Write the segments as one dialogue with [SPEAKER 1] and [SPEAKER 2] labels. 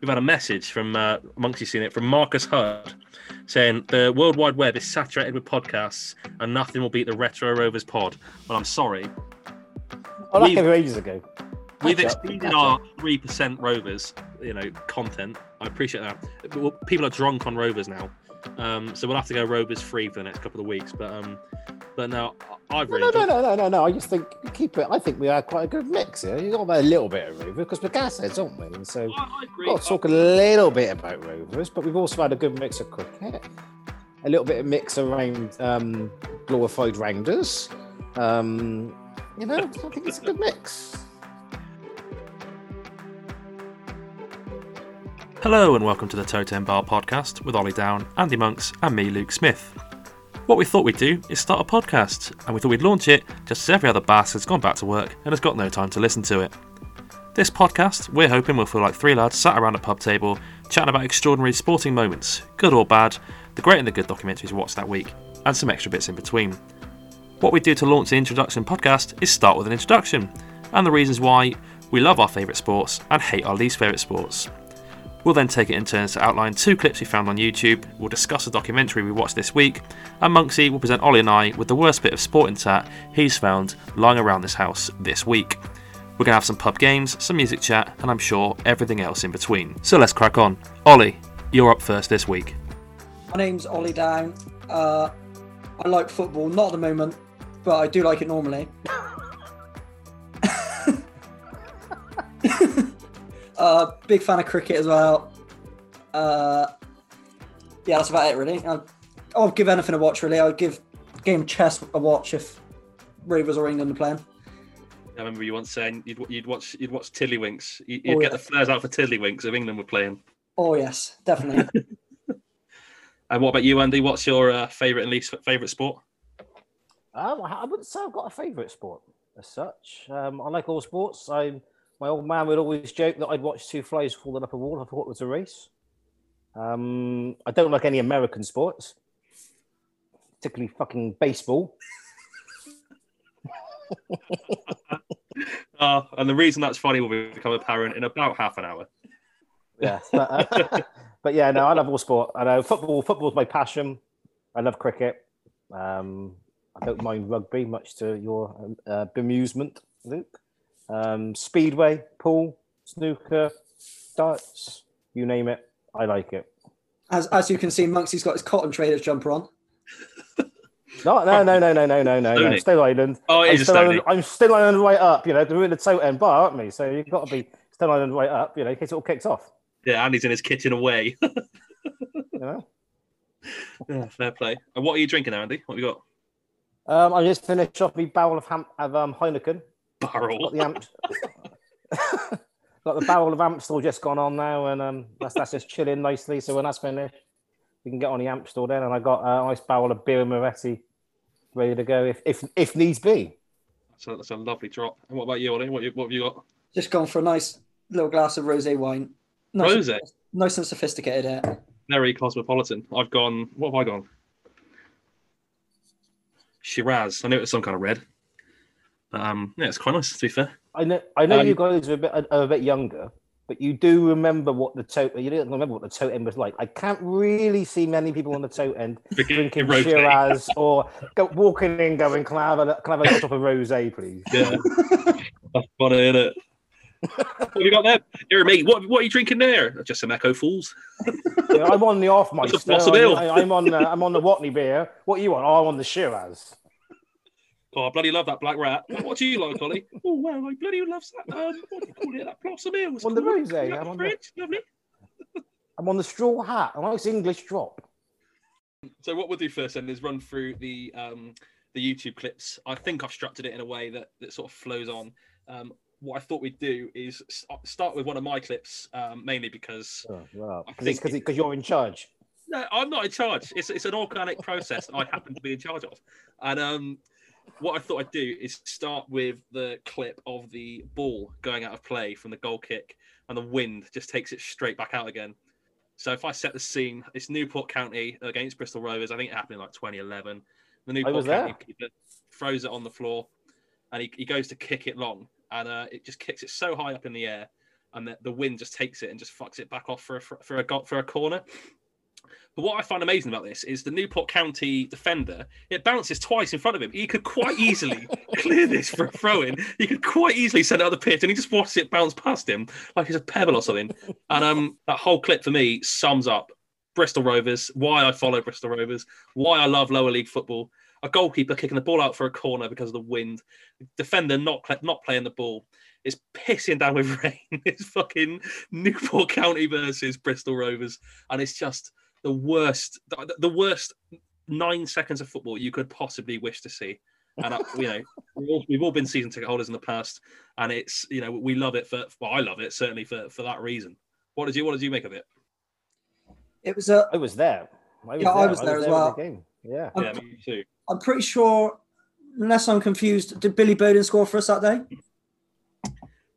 [SPEAKER 1] we've had a message from uh, amongst you seen it from Marcus Hurd saying the World Wide Web is saturated with podcasts and nothing will beat the Retro Rovers pod. Well, I'm sorry.
[SPEAKER 2] Oh, that
[SPEAKER 1] We've-
[SPEAKER 2] ages ago.
[SPEAKER 1] We've
[SPEAKER 2] Catch
[SPEAKER 1] exceeded our three percent Rovers, you know, content. I appreciate that. But well, people are drunk on Rovers now, um, so we'll have to go Rovers free for the next couple of weeks. But um, but no, I- I've
[SPEAKER 2] No,
[SPEAKER 1] really
[SPEAKER 2] no, no, no, no, no, no. I just think keep it. I think we had quite a good mix here. You got about a little bit of Rover because we're gasheads, aren't we? And so
[SPEAKER 1] I, I agree.
[SPEAKER 2] got to talk a little bit about Rovers, but we've also had a good mix of cricket, a little bit of mix around um, glorified rounders. Um, you know, I think it's a good mix.
[SPEAKER 1] Hello and welcome to the Totem Bar podcast with Ollie Down, Andy Monks, and me, Luke Smith. What we thought we'd do is start a podcast, and we thought we'd launch it just as every other bastard's gone back to work and has got no time to listen to it. This podcast, we're hoping will feel like three lads sat around a pub table chatting about extraordinary sporting moments, good or bad, the great and the good documentaries we watched that week, and some extra bits in between. What we do to launch the introduction podcast is start with an introduction, and the reasons why we love our favourite sports and hate our least favourite sports. We'll then take it in turns to outline two clips we found on YouTube. We'll discuss a documentary we watched this week, and Monksy will present Ollie and I with the worst bit of sporting tat he's found lying around this house this week. We're gonna have some pub games, some music chat, and I'm sure everything else in between. So let's crack on. Ollie, you're up first this week.
[SPEAKER 3] My name's Ollie Down. Uh, I like football, not at the moment, but I do like it normally. uh, big fan of cricket as well. Uh, yeah, that's about it really. I'll, I'll give anything a watch really. I'll give game of chess a watch if Rovers or England are playing.
[SPEAKER 1] I remember you once saying you'd, you'd watch you'd watch Tiddlywinks. You'd,
[SPEAKER 3] Oh,
[SPEAKER 1] get
[SPEAKER 3] yeah.
[SPEAKER 1] the flares out for Tiddlywinks if England were playing.
[SPEAKER 3] Oh yes, definitely.
[SPEAKER 1] And what about you, Andy? What's your uh, favourite and least favourite sport?
[SPEAKER 2] Um, I I wouldn't say I've got a favourite sport as such. Um, I like all sports. I, my old man would always joke that I'd watch two flies falling up a wall. I thought it was a race. Um, I don't like any American sports, particularly fucking baseball.
[SPEAKER 1] Uh, and the reason that's funny will become apparent in about half an hour.
[SPEAKER 2] Yeah, but, uh, but yeah, no, I love all sport. I know football. Football's my passion. I love cricket. Um, I don't mind rugby, much to your uh, bemusement, Luke. Um, speedway, pool, snooker, darts, you name it, I like it.
[SPEAKER 3] as, as you can see, Monksy's got his cotton traders jumper on.
[SPEAKER 2] No, no, no, no, no, no, no, no, no. Stone Island.
[SPEAKER 1] Oh, it
[SPEAKER 2] I'm
[SPEAKER 1] is a
[SPEAKER 2] still, Island, I'm Stone Island right up. You know, we're in the totem bar, aren't we? So you've got to be Stone Island right up. You know, in case it all kicks off.
[SPEAKER 1] Yeah, Andy's in his kitchen away.
[SPEAKER 2] You know.
[SPEAKER 1] yeah, fair play. And what are you drinking, Andy? What have you got?
[SPEAKER 2] Um, I just finished off my barrel of, ham- of um, Heineken.
[SPEAKER 1] Barrel.
[SPEAKER 2] got the amp got the barrel of Amstel just gone on now and um that's that's just chilling nicely so when that's finished we can get on the Amstel then and I got a nice barrel of Birra Moretti ready to go if if if needs be
[SPEAKER 1] So that's a lovely drop. And what about you, Ollie? What, you, what have you got?
[SPEAKER 3] Just gone for a nice little glass of rosé wine. Nice,
[SPEAKER 1] Rosé?
[SPEAKER 3] nice and sophisticated. Here.
[SPEAKER 1] Very cosmopolitan. I've gone. What have I gone? Shiraz. I knew it was some kind of red. Um, yeah, it's quite nice to be fair.
[SPEAKER 2] I know I know
[SPEAKER 1] Um,
[SPEAKER 2] you guys are a bit are a bit younger but you do remember what the totem you don't remember what the totem was like I can't really see many people on the totem drinking. Shiraz or go, walking in going can I have a, can I have a drop of rosé please
[SPEAKER 1] Yeah. That's funny, isn't it? what have you got there? Here, me. What, what are you drinking there? Just some Echo Fools.
[SPEAKER 2] Yeah, I'm on the off
[SPEAKER 1] That's a
[SPEAKER 2] Meister.
[SPEAKER 1] possible.
[SPEAKER 2] I, am on uh, I'm on the Watney beer. What do you want? Oh, I'm on the Shiraz.
[SPEAKER 1] Oh, I bloody love that black rat. What, do you like, Ollie? oh, well, I bloody love that. Um, what do you call it? That blossom was
[SPEAKER 2] On the rosé,
[SPEAKER 1] Yeah,
[SPEAKER 2] I'm on the-.
[SPEAKER 1] Lovely.
[SPEAKER 2] I'm on the straw hat. A nice English drop.
[SPEAKER 1] So what we'll do first then is run through the um, the YouTube clips. I think I've structured it in a way that, that sort of flows on. Um, what I thought we'd do is start with one of my clips, um, mainly because
[SPEAKER 2] Oh, well,
[SPEAKER 1] I
[SPEAKER 2] because
[SPEAKER 1] think-
[SPEAKER 2] because you're in charge.
[SPEAKER 1] no, I'm not in charge. It's it's an organic process I happen to be in charge of. And um, what I thought I'd do is start with the clip of the ball going out of play from the goal kick, and the wind just takes it straight back out again. So if I set the scene, it's Newport County against Bristol Rovers. I think it happened in like 2011. The Newport
[SPEAKER 2] was
[SPEAKER 1] County keeper throws it on the floor, and he, he goes to kick it long, and uh, it just kicks it so high up in the air and the, the wind just takes it and just fucks it back off for a for a for a corner. But what I find amazing about this is the Newport County defender, it bounces twice in front of him. He could quite easily clear this for a throw in. He could quite easily send it out the pitch and he just watches it bounce past him like it's a pebble or something. And um, that whole clip for me sums up Bristol Rovers, why I follow Bristol Rovers, why I love lower league football. A goalkeeper kicking the ball out for a corner because of the wind, defender not not playing the ball. It's pissing down with rain. It's fucking Newport County versus Bristol Rovers, and it's just the worst, the worst nine seconds of football you could possibly wish to see. And uh, you know, we've all, we've all, been season ticket holders in the past, and it's you know we love it for. Well, I love it certainly for for that reason. What did you What did you make of it?
[SPEAKER 3] It was a.
[SPEAKER 2] I was there.
[SPEAKER 3] I was yeah, there. I was there, I was as well. The
[SPEAKER 2] yeah,
[SPEAKER 1] I'm, yeah, me too.
[SPEAKER 3] I'm pretty sure, unless I'm confused, did Billy Bodin score for us that day?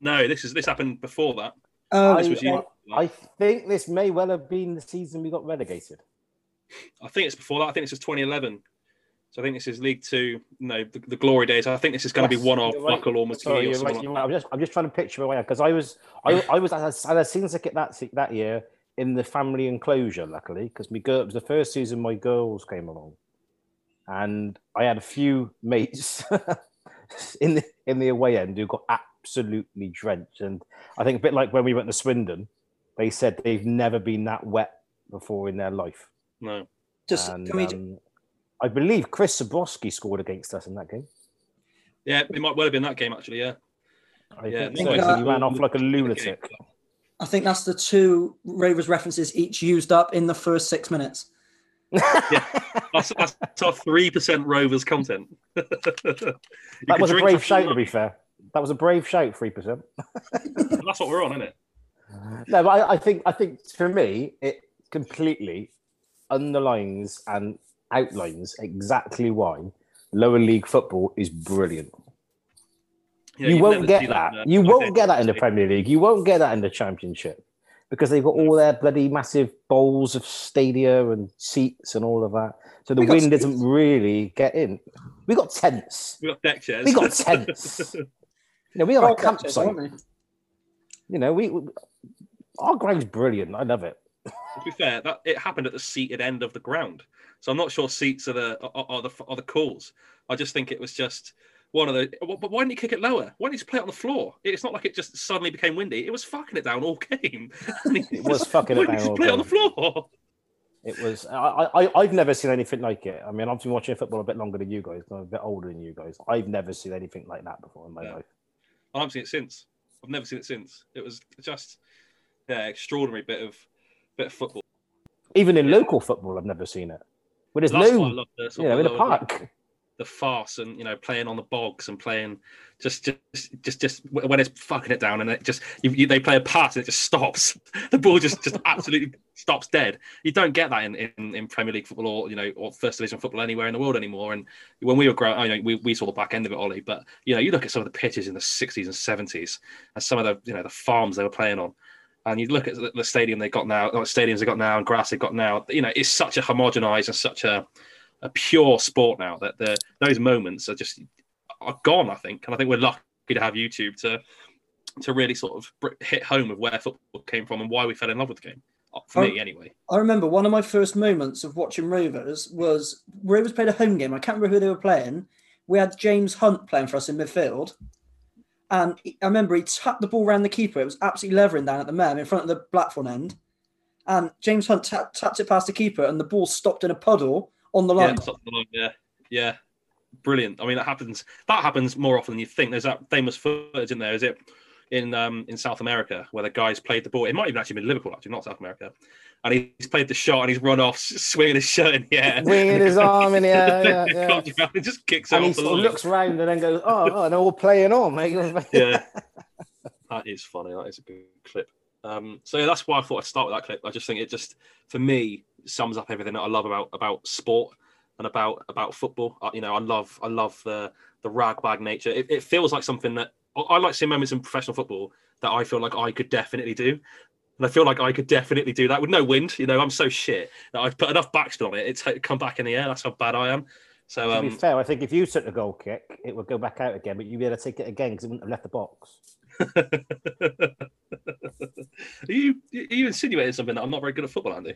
[SPEAKER 1] No, this is this happened before that.
[SPEAKER 2] This was you. I think this may well have been the season we got relegated.
[SPEAKER 1] I think it's before that. I think this is 2011. So I think this is League Two. No, the, the glory days. I think this is going to be one off right. Buckle or Sorry,
[SPEAKER 2] you're right, you're right. I'm just I'm just trying to picture my way because I was I, I was at a season ticket that that year in the family enclosure. Luckily, because my girl it was the first season my girls came along, and I had a few mates in the in the away end who got absolutely drenched. And I think a bit like when we went to Swindon, they said they've never been that wet before in their life.
[SPEAKER 1] No.
[SPEAKER 3] Just and, we... um,
[SPEAKER 2] I believe Chris Zebroski scored against us in that game.
[SPEAKER 1] Yeah, it might well have been that game actually. Yeah.
[SPEAKER 2] I yeah, think so. he ran off like a lunatic.
[SPEAKER 3] I think that's the two Rovers references each used up in the first six minutes.
[SPEAKER 1] yeah, that's, that's our three percent Rovers content.
[SPEAKER 2] that was a brave shout, to be fair. That was a brave shout, three percent.
[SPEAKER 1] That's what we're on, isn't it?
[SPEAKER 2] No, but I, I, think I think for me it completely underlines and outlines exactly why lower league football is brilliant. Yeah, you won't get that. that you won't get that in the Premier League. You won't get that in the Championship because they've got all their bloody massive bowls of stadia and seats and all of that. So the wind doesn't really get in. We got tents.
[SPEAKER 1] We got deck chairs.
[SPEAKER 2] We got tents. You know, we are a campsite. You know, we, we our ground's brilliant. I love it.
[SPEAKER 1] To be fair, that it happened at the seated end of the ground, so I'm not sure seats are the are, are the are the calls. I just think it was just one of the. But why didn't you kick it lower? Why didn't you just play it on the floor? It's not like it just suddenly became windy. It was fucking it down all game.
[SPEAKER 2] it was fucking it down all
[SPEAKER 1] play game. on the floor.
[SPEAKER 2] It was. I, I. I've never seen anything like it. I mean, I've been watching football a bit longer than you guys. I'm a bit older than you guys. I've never seen anything like that before in my yeah. life.
[SPEAKER 1] I haven't seen it since. I've never seen it since. It was just yeah, extraordinary bit of bit of football.
[SPEAKER 2] Even in local football, I've never seen it. But there's no, the, you know, in a park.
[SPEAKER 1] The farce and you know playing on the bogs and playing just just just just when it's fucking it down and it just you, you, they play a pass and it just stops. The ball just just absolutely stops dead. You don't get that in, in, in Premier League football or you know or First Division football anywhere in the world anymore. And when we were growing, I know we, we saw the back end of it, Ollie. But you know you look at some of the pitches in the 60s and 70s and some of the you know the farms they were playing on and you look at the, stadium they got now, or stadiums they got now, and grass they got now. You know, it's such a homogenized and such a a pure sport now that the those moments are just are gone. I think, and I think we're lucky to have YouTube to to really sort of hit home of where football came from and why we fell in love with the game. Uh, for I, me, anyway.
[SPEAKER 3] I remember one of my first moments of watching Rovers was Rovers played a home game. I can't remember who they were playing. We had James Hunt playing for us in midfield, and I remember he tapped the ball around the keeper. It was absolutely levering down at the man in front of the platform end. And James Hunt tap, tapped it past the keeper, and the ball stopped in a puddle on the line.
[SPEAKER 1] Yeah, the line. yeah, yeah, brilliant. I mean, that happens. That happens more often than you think. There's that famous footage in there. Is it in um, in South America where the guys played the ball? It might even actually been Liverpool, actually, not South America and he's played the shot and he's run off, swinging his shirt in the air,
[SPEAKER 2] swinging his arm in the air, yeah,
[SPEAKER 1] yeah. and just kicks
[SPEAKER 2] and
[SPEAKER 1] he
[SPEAKER 2] sort of looks round and then goes, "Oh, oh, and they're all playing on, mate."
[SPEAKER 1] yeah, that is funny. That is a good clip. Um, so yeah, that's why I thought I'd start with that clip. I just think it just, for me, sums up everything that I love about about sport and about about football. I, you know, I love I love the the ragbag nature. It, it feels like something that I like seeing moments in professional football that I feel like I could definitely do. And I feel like I could definitely do that with no wind. You know, I'm so shit that I've put enough backspin on it. It's come back in the air. That's how bad I am. So, um,
[SPEAKER 2] to be um, fair, I think if you took the goal kick, it would go back out again, but you'd be able to take it again because it wouldn't have left the box.
[SPEAKER 1] are you are you insinuating something that I'm not very good at football, Andy?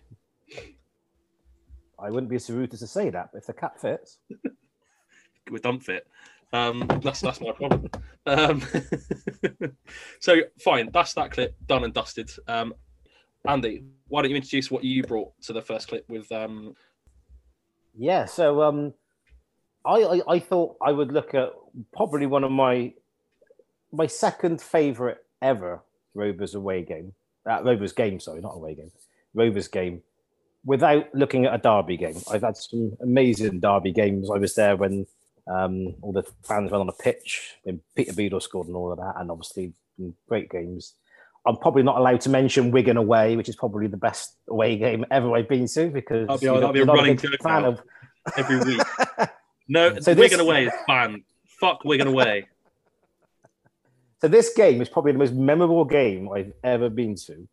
[SPEAKER 2] I wouldn't be so rude as to say that, but if the cap fits.
[SPEAKER 1] We don't fit. Um, that's that's my problem. Um, so fine, that's that clip done and dusted. Um, Andy, why don't you introduce what you brought to the first clip with? Um...
[SPEAKER 2] Yeah, so um, I, I I thought I would look at probably one of my my second favorite ever Rovers away game. Uh, Rovers game, sorry, not away game. Rovers game. Without looking at a derby game, I've had some amazing derby games. I was there when um, all the fans went on a pitch, when Peter Beadle scored and all of that, and obviously great games. I'm probably not allowed to mention Wigan away, which is probably the best away game ever I've been to because
[SPEAKER 1] I'll be, I'll be running to fan of every week. No, so Wigan this... away is banned. Fuck Wigan away.
[SPEAKER 2] So this game is probably the most memorable game I've ever been to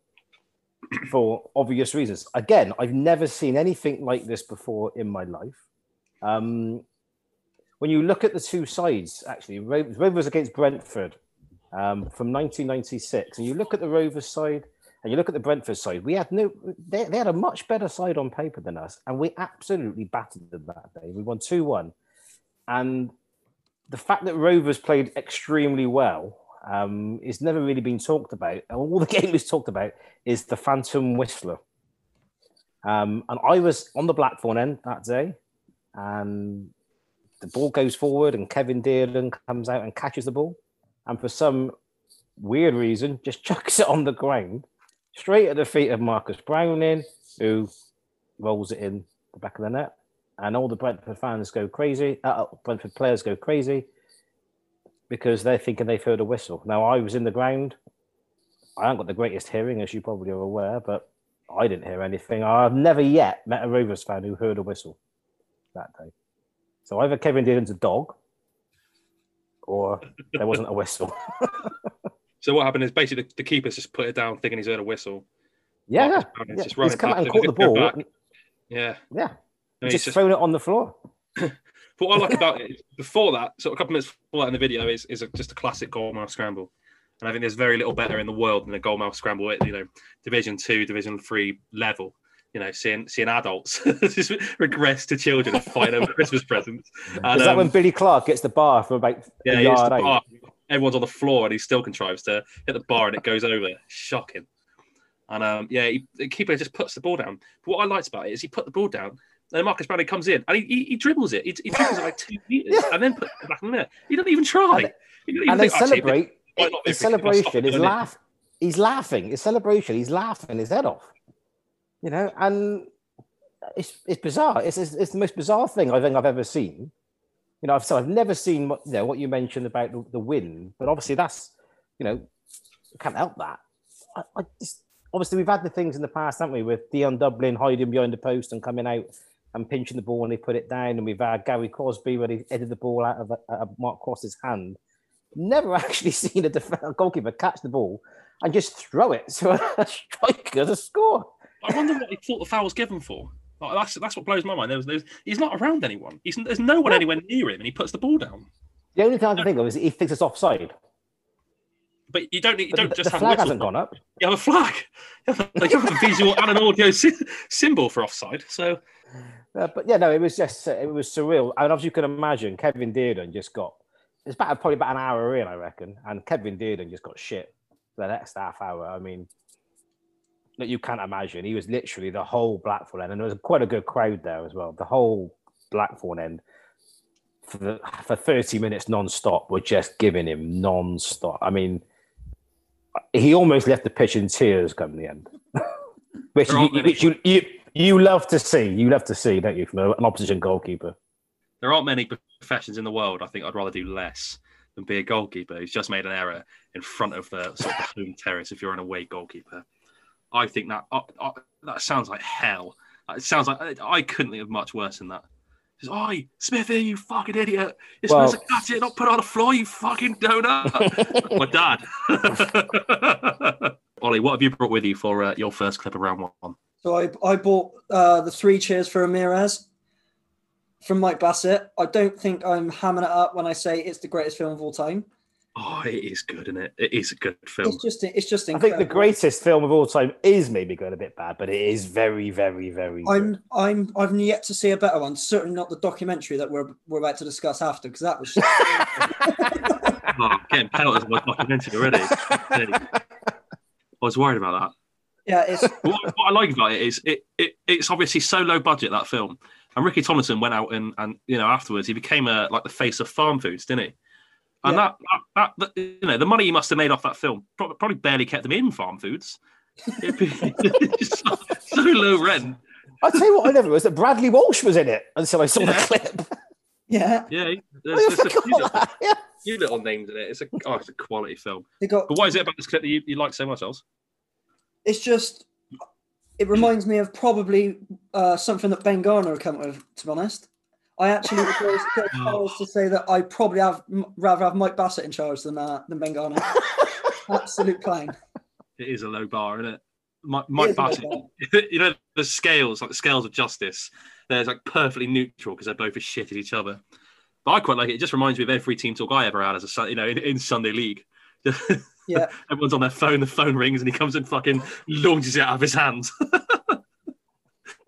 [SPEAKER 2] for obvious reasons. Again, I've never seen anything like this before in my life. Um, when you look at the two sides, actually, Rovers against Brentford um, from 1996, and you look at the Rovers side and you look at the Brentford side, we had no, they, they had a much better side on paper than us, and we absolutely battered them that day. We won 2 1. And the fact that Rovers played extremely well um, is never really been talked about. All the game is talked about is the Phantom Whistler. Um, and I was on the Blackthorn end that day, and the ball goes forward, and Kevin Dearden comes out and catches the ball, and for some weird reason, just chucks it on the ground, straight at the feet of Marcus Browning, who rolls it in the back of the net, and all the Brentford fans go crazy. Uh, Brentford players go crazy because they're thinking they've heard a whistle. Now, I was in the ground. I haven't got the greatest hearing, as you probably are aware, but I didn't hear anything. I've never yet met a Rovers fan who heard a whistle that day. So either Kevin Dearden's a dog, or there wasn't a whistle.
[SPEAKER 1] so what happened is basically the, the keeper's just put it down, thinking he's heard a whistle.
[SPEAKER 2] Yeah, yeah. he's come out and caught the ball.
[SPEAKER 1] Yeah,
[SPEAKER 2] yeah. Just, just thrown it on the floor.
[SPEAKER 1] But what I like about it is before that, so a couple minutes before that in the video is, is a, just a classic goalmouth scramble. And I think there's very little better in the world than a goalmouth scramble at, you know, Division Two, Division Three level. You know, seeing seeing adults just regress to children and fight over Christmas presents.
[SPEAKER 2] And, is that um, when Billy Clark gets the bar from about yeah, a yard out?
[SPEAKER 1] Everyone's on the floor and he still contrives to hit the bar and it goes over. Shocking. And um, yeah, he, the keeper just puts the ball down. But what I liked about it is he put the ball down and Marcus Browning comes in and he, he, he dribbles it. He, he dribbles it like two meters yeah. and then puts it back in there. He doesn't even try.
[SPEAKER 2] And, and they celebrate. his celebration is laugh. He's laughing. His celebration. He's laughing his head off. You know, and it's it's bizarre. It's, it's, it's the most bizarre thing I think I've ever seen. You know, I've so I've never seen what you know what you mentioned about the, the wind, but obviously that's you know can't help that. I, I just, obviously we've had the things in the past, haven't we, with Dion Dublin hiding behind the post and coming out and pinching the ball when they put it down. And we've had Gary Crosby when he headed the ball out of uh, a, Mark Cross's hand. Never actually seen a, def- a goalkeeper catch the ball and just throw it so a striker to score.
[SPEAKER 1] I wonder what he thought the foul was given for. Like, that's that's what blows my mind. He's not around anyone. He's, there's no one anywhere near him, and he puts the ball down.
[SPEAKER 2] The only thing I can think of is he thinks it's offside.
[SPEAKER 1] But you don't you don't
[SPEAKER 2] the,
[SPEAKER 1] just
[SPEAKER 2] the
[SPEAKER 1] have
[SPEAKER 2] flag
[SPEAKER 1] a
[SPEAKER 2] hasn't gone up.
[SPEAKER 1] You have a flag. You have a, you have a visual and an audio symbol for offside. So
[SPEAKER 2] uh, but yeah, no, it was just uh, it was surreal. And as you can imagine, Kevin Dearden just got it's about probably about an hour in, I reckon, and Kevin Dearden just got shit for the next half hour. I mean, that you can't imagine. He was literally the whole Blackthorn end, and there was quite a good crowd there as well. The whole Blackthorn end for the, for thirty minutes non-stop were just giving him non-stop. I mean, he almost left the pitch in tears come the end. which, you, which you, you you love to see, you love to see, don't you, from an opposition goalkeeper?
[SPEAKER 1] There aren't many professions in the world. I think I'd rather do less than be a goalkeeper who's just made an error in front of the sort of home terrace. If you're an away goalkeeper, I think that uh, uh, that sounds like hell. It sounds like I couldn't think of much worse than that. Says, Oi, Smithy, you fucking idiot. You're well, supposed to catch it, not put it on the floor, you fucking donut. My dad. Ollie, what have you brought with you for uh, your first clip of round one?
[SPEAKER 3] So I, I bought uh, the three cheers for Ramirez from Mike Bassett. I don't think I'm hamming it up when I say it's the greatest film of all time.
[SPEAKER 1] Oh, it is good, isn't it? It is a good film.
[SPEAKER 3] It's just it's just
[SPEAKER 2] I think the greatest film of all time is maybe going a bit bad, but it is very, very, very.
[SPEAKER 3] I'm I'm I've yet to see a better one. Certainly not the documentary that we're we're about to discuss after, because that was just
[SPEAKER 1] oh, getting pelted by documentary already. I was worried about that.
[SPEAKER 3] Yeah. It's
[SPEAKER 1] what, what I like about it is it, it it's obviously so low budget that film. And Ricky Tomlinson went out and and you know afterwards he became a like the face of farm foods, didn't he? And
[SPEAKER 3] Yeah.
[SPEAKER 1] that, that, that you know the money he must have made off that film probably, probably barely kept him in farm foods. Be- it's so, so low rent.
[SPEAKER 2] I tell you what, I never was that Bradley Walsh was in it until I saw the clip.
[SPEAKER 3] yeah.
[SPEAKER 1] Yeah,
[SPEAKER 2] I
[SPEAKER 1] there's, there's a few little.
[SPEAKER 2] Yeah.
[SPEAKER 1] few little names in it. It's a oh, it's a quality film.
[SPEAKER 3] They got
[SPEAKER 1] But what is it about this clip that you, you like so much, Els?
[SPEAKER 3] It's just it reminds me of probably uh, something that Ben Garner would come up with. To be honest, I actually would go as go as far as to say that I probably have rather have Mike Bassett in charge than uh, than Ben Garner. Absolute clown.
[SPEAKER 1] It is a low bar, isn't it? Mike, Mike
[SPEAKER 3] is
[SPEAKER 1] Bassett, you know, the scales, like the scales of justice, they're like perfectly neutral because they're both as shit as each other. But I quite like it. It just reminds me of every team talk I ever had as a you know in, in Sunday League.
[SPEAKER 3] Yeah.
[SPEAKER 1] Everyone's on their phone, the phone rings, and he comes and fucking launches it out of his hands.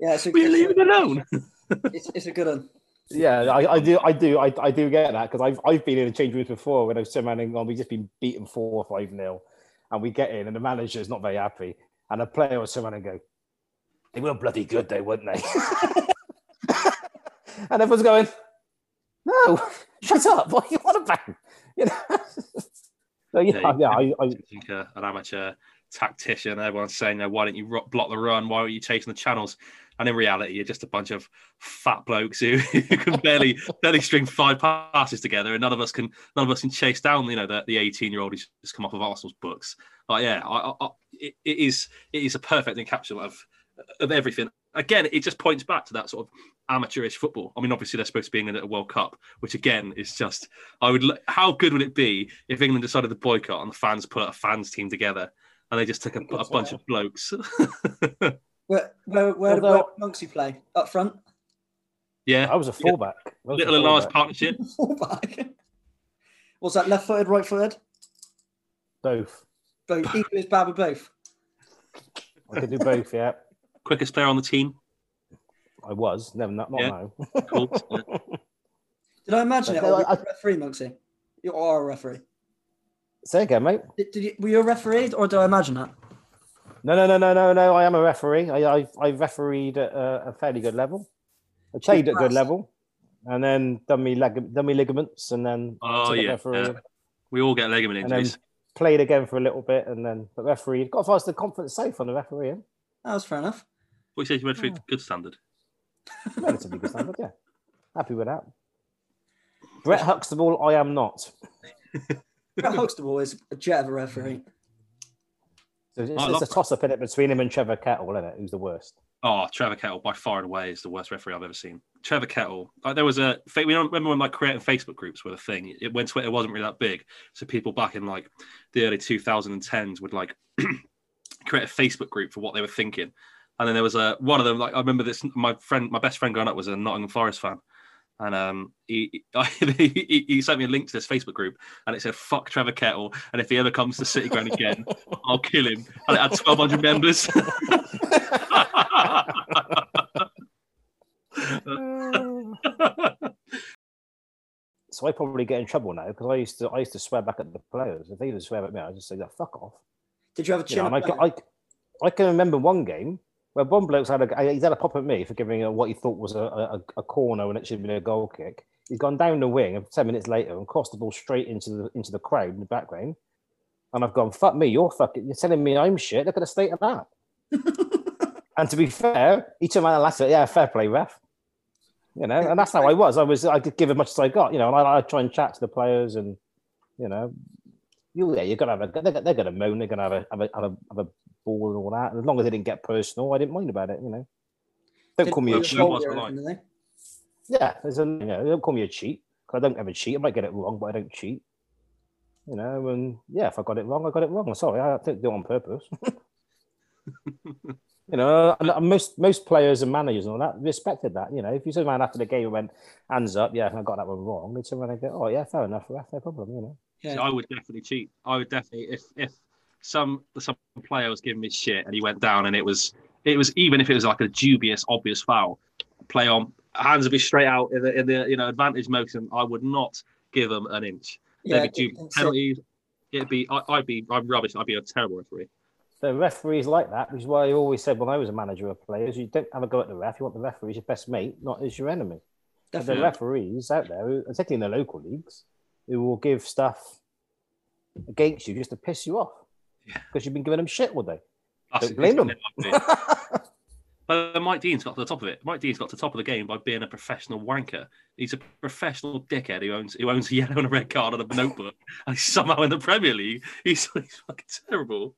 [SPEAKER 3] Yeah, it's a,
[SPEAKER 1] Will you leave it alone?
[SPEAKER 3] it's, it's a good one.
[SPEAKER 2] Yeah, I, I do, I do, I, I do get that because I've I've been in a change rooms before when I was surrounding on. We've just been beaten four or five nil, and we get in, and the manager's not very happy, and a player will surround and go, "They were bloody good, though, weren't they?" and everyone's going, "No, shut up! What are you want about?" You know. So yeah,
[SPEAKER 1] Yeah,
[SPEAKER 2] yeah, I, I,
[SPEAKER 1] think uh, an amateur tactician. Everyone's saying, "No, why don't you block the run? Why aren't you chasing the channels?" And in reality, you're just a bunch of fat blokes who, who can barely barely string five passes together, and none of us can none of us can chase down, you know, the the 18 year old who's just come off of Arsenal's books. But yeah, I, I, I, it, it is it is a perfect encapsulation of of everything. Again, it just points back to that sort of amateurish football. I mean, obviously they're supposed to be in a World Cup, which again is just I would. lo- How good would it be if England decided to boycott and the fans put a fans team together and they just took a, a bunch
[SPEAKER 3] right.
[SPEAKER 1] of blokes?
[SPEAKER 3] Where where where,
[SPEAKER 2] Although-
[SPEAKER 3] where Monksy play up front?
[SPEAKER 1] yeah,
[SPEAKER 2] I was a fullback. I was a
[SPEAKER 1] little and large partnership.
[SPEAKER 3] Fullback. Was that left footed, right footed?
[SPEAKER 2] Both.
[SPEAKER 3] Both equally as bad with both.
[SPEAKER 2] I could do both. Yeah,
[SPEAKER 1] Quickest player on the team.
[SPEAKER 2] I was. Never, not, not
[SPEAKER 1] Yeah.
[SPEAKER 2] now.
[SPEAKER 1] Cool. Yeah.
[SPEAKER 3] Did I imagine it?
[SPEAKER 2] No,
[SPEAKER 3] Or were you
[SPEAKER 2] I-
[SPEAKER 3] a referee, Monksy? You are a referee.
[SPEAKER 2] Say again, mate.
[SPEAKER 3] Did, did you, were you a referee, or did I imagine that?
[SPEAKER 2] No, no, no, no, no, no. I am a referee. I, I, I refereed at a, a fairly good level. I played at good level, and then done me leg, done me ligaments, and then
[SPEAKER 1] Oh,
[SPEAKER 2] took
[SPEAKER 1] yeah,
[SPEAKER 2] refereeing.
[SPEAKER 1] yeah. We all get ligament
[SPEAKER 2] and then
[SPEAKER 1] injuries.
[SPEAKER 2] played again for a little bit, and then but refereed. Got past the conference safe on the refereeing.
[SPEAKER 3] That was fair enough.
[SPEAKER 1] What you said you went through oh. good standard.
[SPEAKER 2] Relatively good standard, yeah. Happy with that. Brett Huxtable, I am not.
[SPEAKER 3] Brett Huxtable is a jet of a referee.
[SPEAKER 2] So it's, it's a toss up in it between him and Trevor Kettle, isn't it? Who's the worst?
[SPEAKER 1] Oh, Trevor Kettle by far and away is the worst referee I've ever seen. Trevor Kettle, like there was a we don't remember when like creating Facebook groups were a thing. It, when Twitter wasn't really that big, so people back in like the early 2010s would like create a Facebook group for what they were thinking. And then there was a one of them like I remember this. My friend, my best friend growing up was a Nottingham Forest fan, and um, he, he he sent me a link to this Facebook group, and it said "fuck Trevor Kettle," and if he ever comes to City Ground again, I'll kill him. And it had 1,200 members.
[SPEAKER 2] so I probably get in trouble now because I used to I used to swear back at the players. If they would swear at me, I just say, "Fuck off."
[SPEAKER 3] Did you have a
[SPEAKER 2] You know, I,
[SPEAKER 3] up
[SPEAKER 2] can-
[SPEAKER 3] player?
[SPEAKER 2] I, I can remember one game where one bloke's had a uh, he's had a pop at me for giving a, what he thought was a, a, a corner when it should have been a goal kick. He's gone down the wing and ten minutes later and crossed the ball straight into the into the crowd in the background. And I've gone, fuck me, you're fucking you're telling me I'm shit. Look at the state of that. and to be fair, he turned around and laughed at, yeah, fair play, ref. You know, and that's how I was. I was I could give as much as I got, you know, and I, I try and chat to the players and you know, you yeah, you're gonna have a they're, they're gonna moan, they're gonna have a have a, have a have a ball and all that. And as long as they didn't get personal, I didn't mind about it, you know. Don't
[SPEAKER 3] Did
[SPEAKER 2] call me a cheat.
[SPEAKER 1] no
[SPEAKER 3] goal
[SPEAKER 1] one's
[SPEAKER 3] or
[SPEAKER 1] alive.
[SPEAKER 3] anything, did
[SPEAKER 2] Yeah, there's a you know, don't call me a cheat. 'cause I don't ever cheat. I might get it wrong, but I don't cheat. You know, and yeah, if I got it wrong, I got it wrong. I'm sorry, I didn't do it on purpose. you know, and and most most players and managers and all that respected that. You know, if you turned around after the game went hands up, yeah, I got that one wrong, they'd turn around and go, oh yeah, fair enough, ref, no problem. You know,
[SPEAKER 3] Yeah.
[SPEAKER 1] So I would definitely cheat. I would definitely if if some some player was giving me shit and he went down and it was it was even if it was like a dubious obvious foul, play on hands would be straight out in the in the you know advantage motion. I would not give them an inch.
[SPEAKER 3] Yeah,
[SPEAKER 1] There'd be
[SPEAKER 3] it-
[SPEAKER 1] due
[SPEAKER 3] it's-
[SPEAKER 1] penalties. It'd be I, I'd be I'm rubbish. I'd be a terrible referee.
[SPEAKER 2] The referees like that, which is why I always said when I was a manager of players, you don't have a go at the ref. You want the referee as your best mate, not as your enemy. But the referees out there, who- particularly in the local leagues, who will give stuff against you just to piss you off
[SPEAKER 1] Yeah.
[SPEAKER 2] Because you've been giving them shit all day.
[SPEAKER 1] That's
[SPEAKER 2] Don't blame them.
[SPEAKER 1] exactly what it is. But Mike Dean's got to the top of it. Mike Dean's got to the top of the game by being a professional wanker. He's a professional dickhead who owns who owns a yellow and a red card and a notebook, and he's somehow in the Premier League. He's, he's fucking terrible.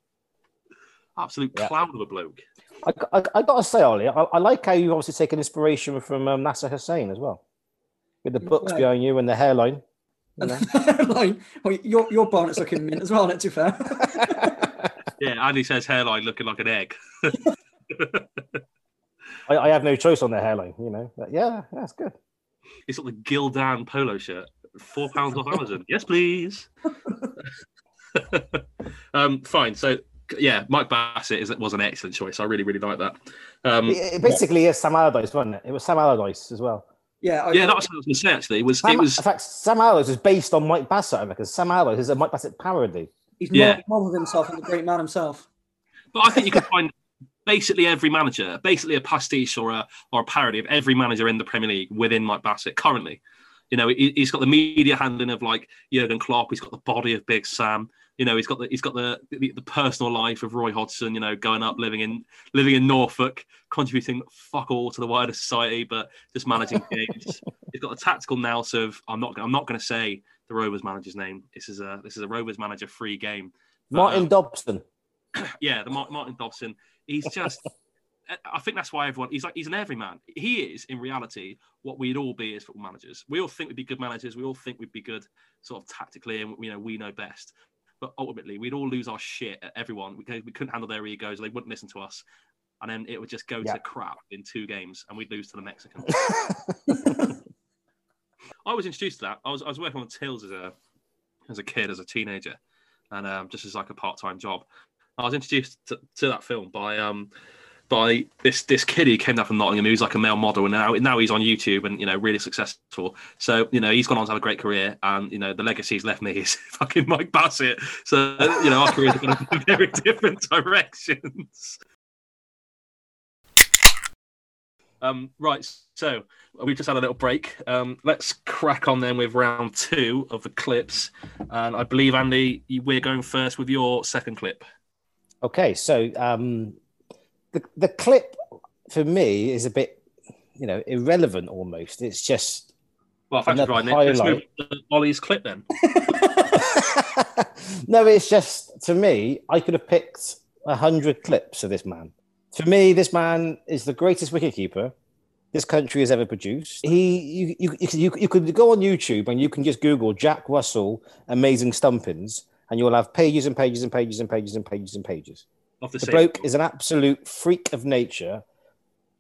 [SPEAKER 1] Absolute
[SPEAKER 2] Yeah.
[SPEAKER 1] clown of a bloke.
[SPEAKER 2] I, I, I got to say, Ollie, I, I like how you obviously taken inspiration from um, Nasser Hussain as well, with the books
[SPEAKER 3] Right.
[SPEAKER 2] behind you and the hairline. You know?
[SPEAKER 3] like, well, your your bonnet's looking mint as well, isn't? Too fair.
[SPEAKER 1] Yeah, Andy says hairline looking like an egg.
[SPEAKER 2] I, I have no choice on the hairline, you know. But yeah, that's good.
[SPEAKER 1] It's like the Gildan polo shirt. Four pounds off Amazon. Yes, please. um, fine. So yeah, Mike Bassett is, was an excellent choice. I really, really like that. Um,
[SPEAKER 2] It, it basically is Sam Allardyce, wasn't it? It was Sam Allardyce as well.
[SPEAKER 3] yeah, I,
[SPEAKER 1] yeah, that was what I was going to say. Actually, it was.
[SPEAKER 2] Sam,
[SPEAKER 1] It was.
[SPEAKER 2] In fact, Sam Allardyce is based on Mike Bassett, I reckon. Sam Allardyce is a Mike Bassett parody.
[SPEAKER 3] He's
[SPEAKER 1] Yeah.
[SPEAKER 3] yeah. modeled himself and the great man himself.
[SPEAKER 1] But I think you can find basically every manager, basically a pastiche or a or a parody of every manager in the Premier League within Mike Bassett currently. You know, he, he's got the media handling of like Jurgen Klopp. He's got the body of Big Sam. You know, he's got the he's got the, the the personal life of Roy Hodgson. You know, going up, living in living in Norfolk, contributing fuck all to the wider society, but just managing games. He's got the tactical nous of I'm not I'm not going to say the Rovers manager's name. This is a this is a Rovers manager free game. But,
[SPEAKER 2] Martin
[SPEAKER 1] um,
[SPEAKER 2] Dobson.
[SPEAKER 1] yeah, the Mar- Martin Dobson. He's just. I think that's why everyone. He's like he's an everyman. He is in reality what we'd all be as football managers. We all think we'd be good managers. We all think we'd be good, sort of tactically, and you know we know best. But ultimately, we'd all lose our shit at everyone. We, we couldn't handle their egos. They wouldn't listen to us, and then it would just go
[SPEAKER 2] Yeah.
[SPEAKER 1] to crap in two games, and we'd lose to the Mexicans. I was introduced to that. I was I was working on tills as a as a kid, as a teenager, and um, just as like a part time job. I was introduced to, to that film by um by this this kid who came down from Nottingham. He was like a male model, and now now he's on YouTube and you know really successful. So you know he's gone on to have a great career, and you know the legacy he's left me is fucking Mike Bassett. So you know our careers have gone in very different directions. Um, right, so we've just had a little break. Um, let's crack on then with round two of the clips, and I believe Andy, we're going first with your second clip.
[SPEAKER 2] Okay, so um, the the clip for me is a bit, you know, irrelevant almost. It's just
[SPEAKER 1] Well, thanks for it. Let's move to Ollie's clip then.
[SPEAKER 2] no, it's just to me. I could have picked a hundred clips of this man. For me, this man is the greatest wicketkeeper this country has ever produced. He, you, you, you, you, could go on YouTube and you can just Google Jack Russell amazing stumpings, and you'll have pages and pages and pages and pages and pages and pages.
[SPEAKER 1] Of the,
[SPEAKER 2] The bloke is an absolute freak of nature.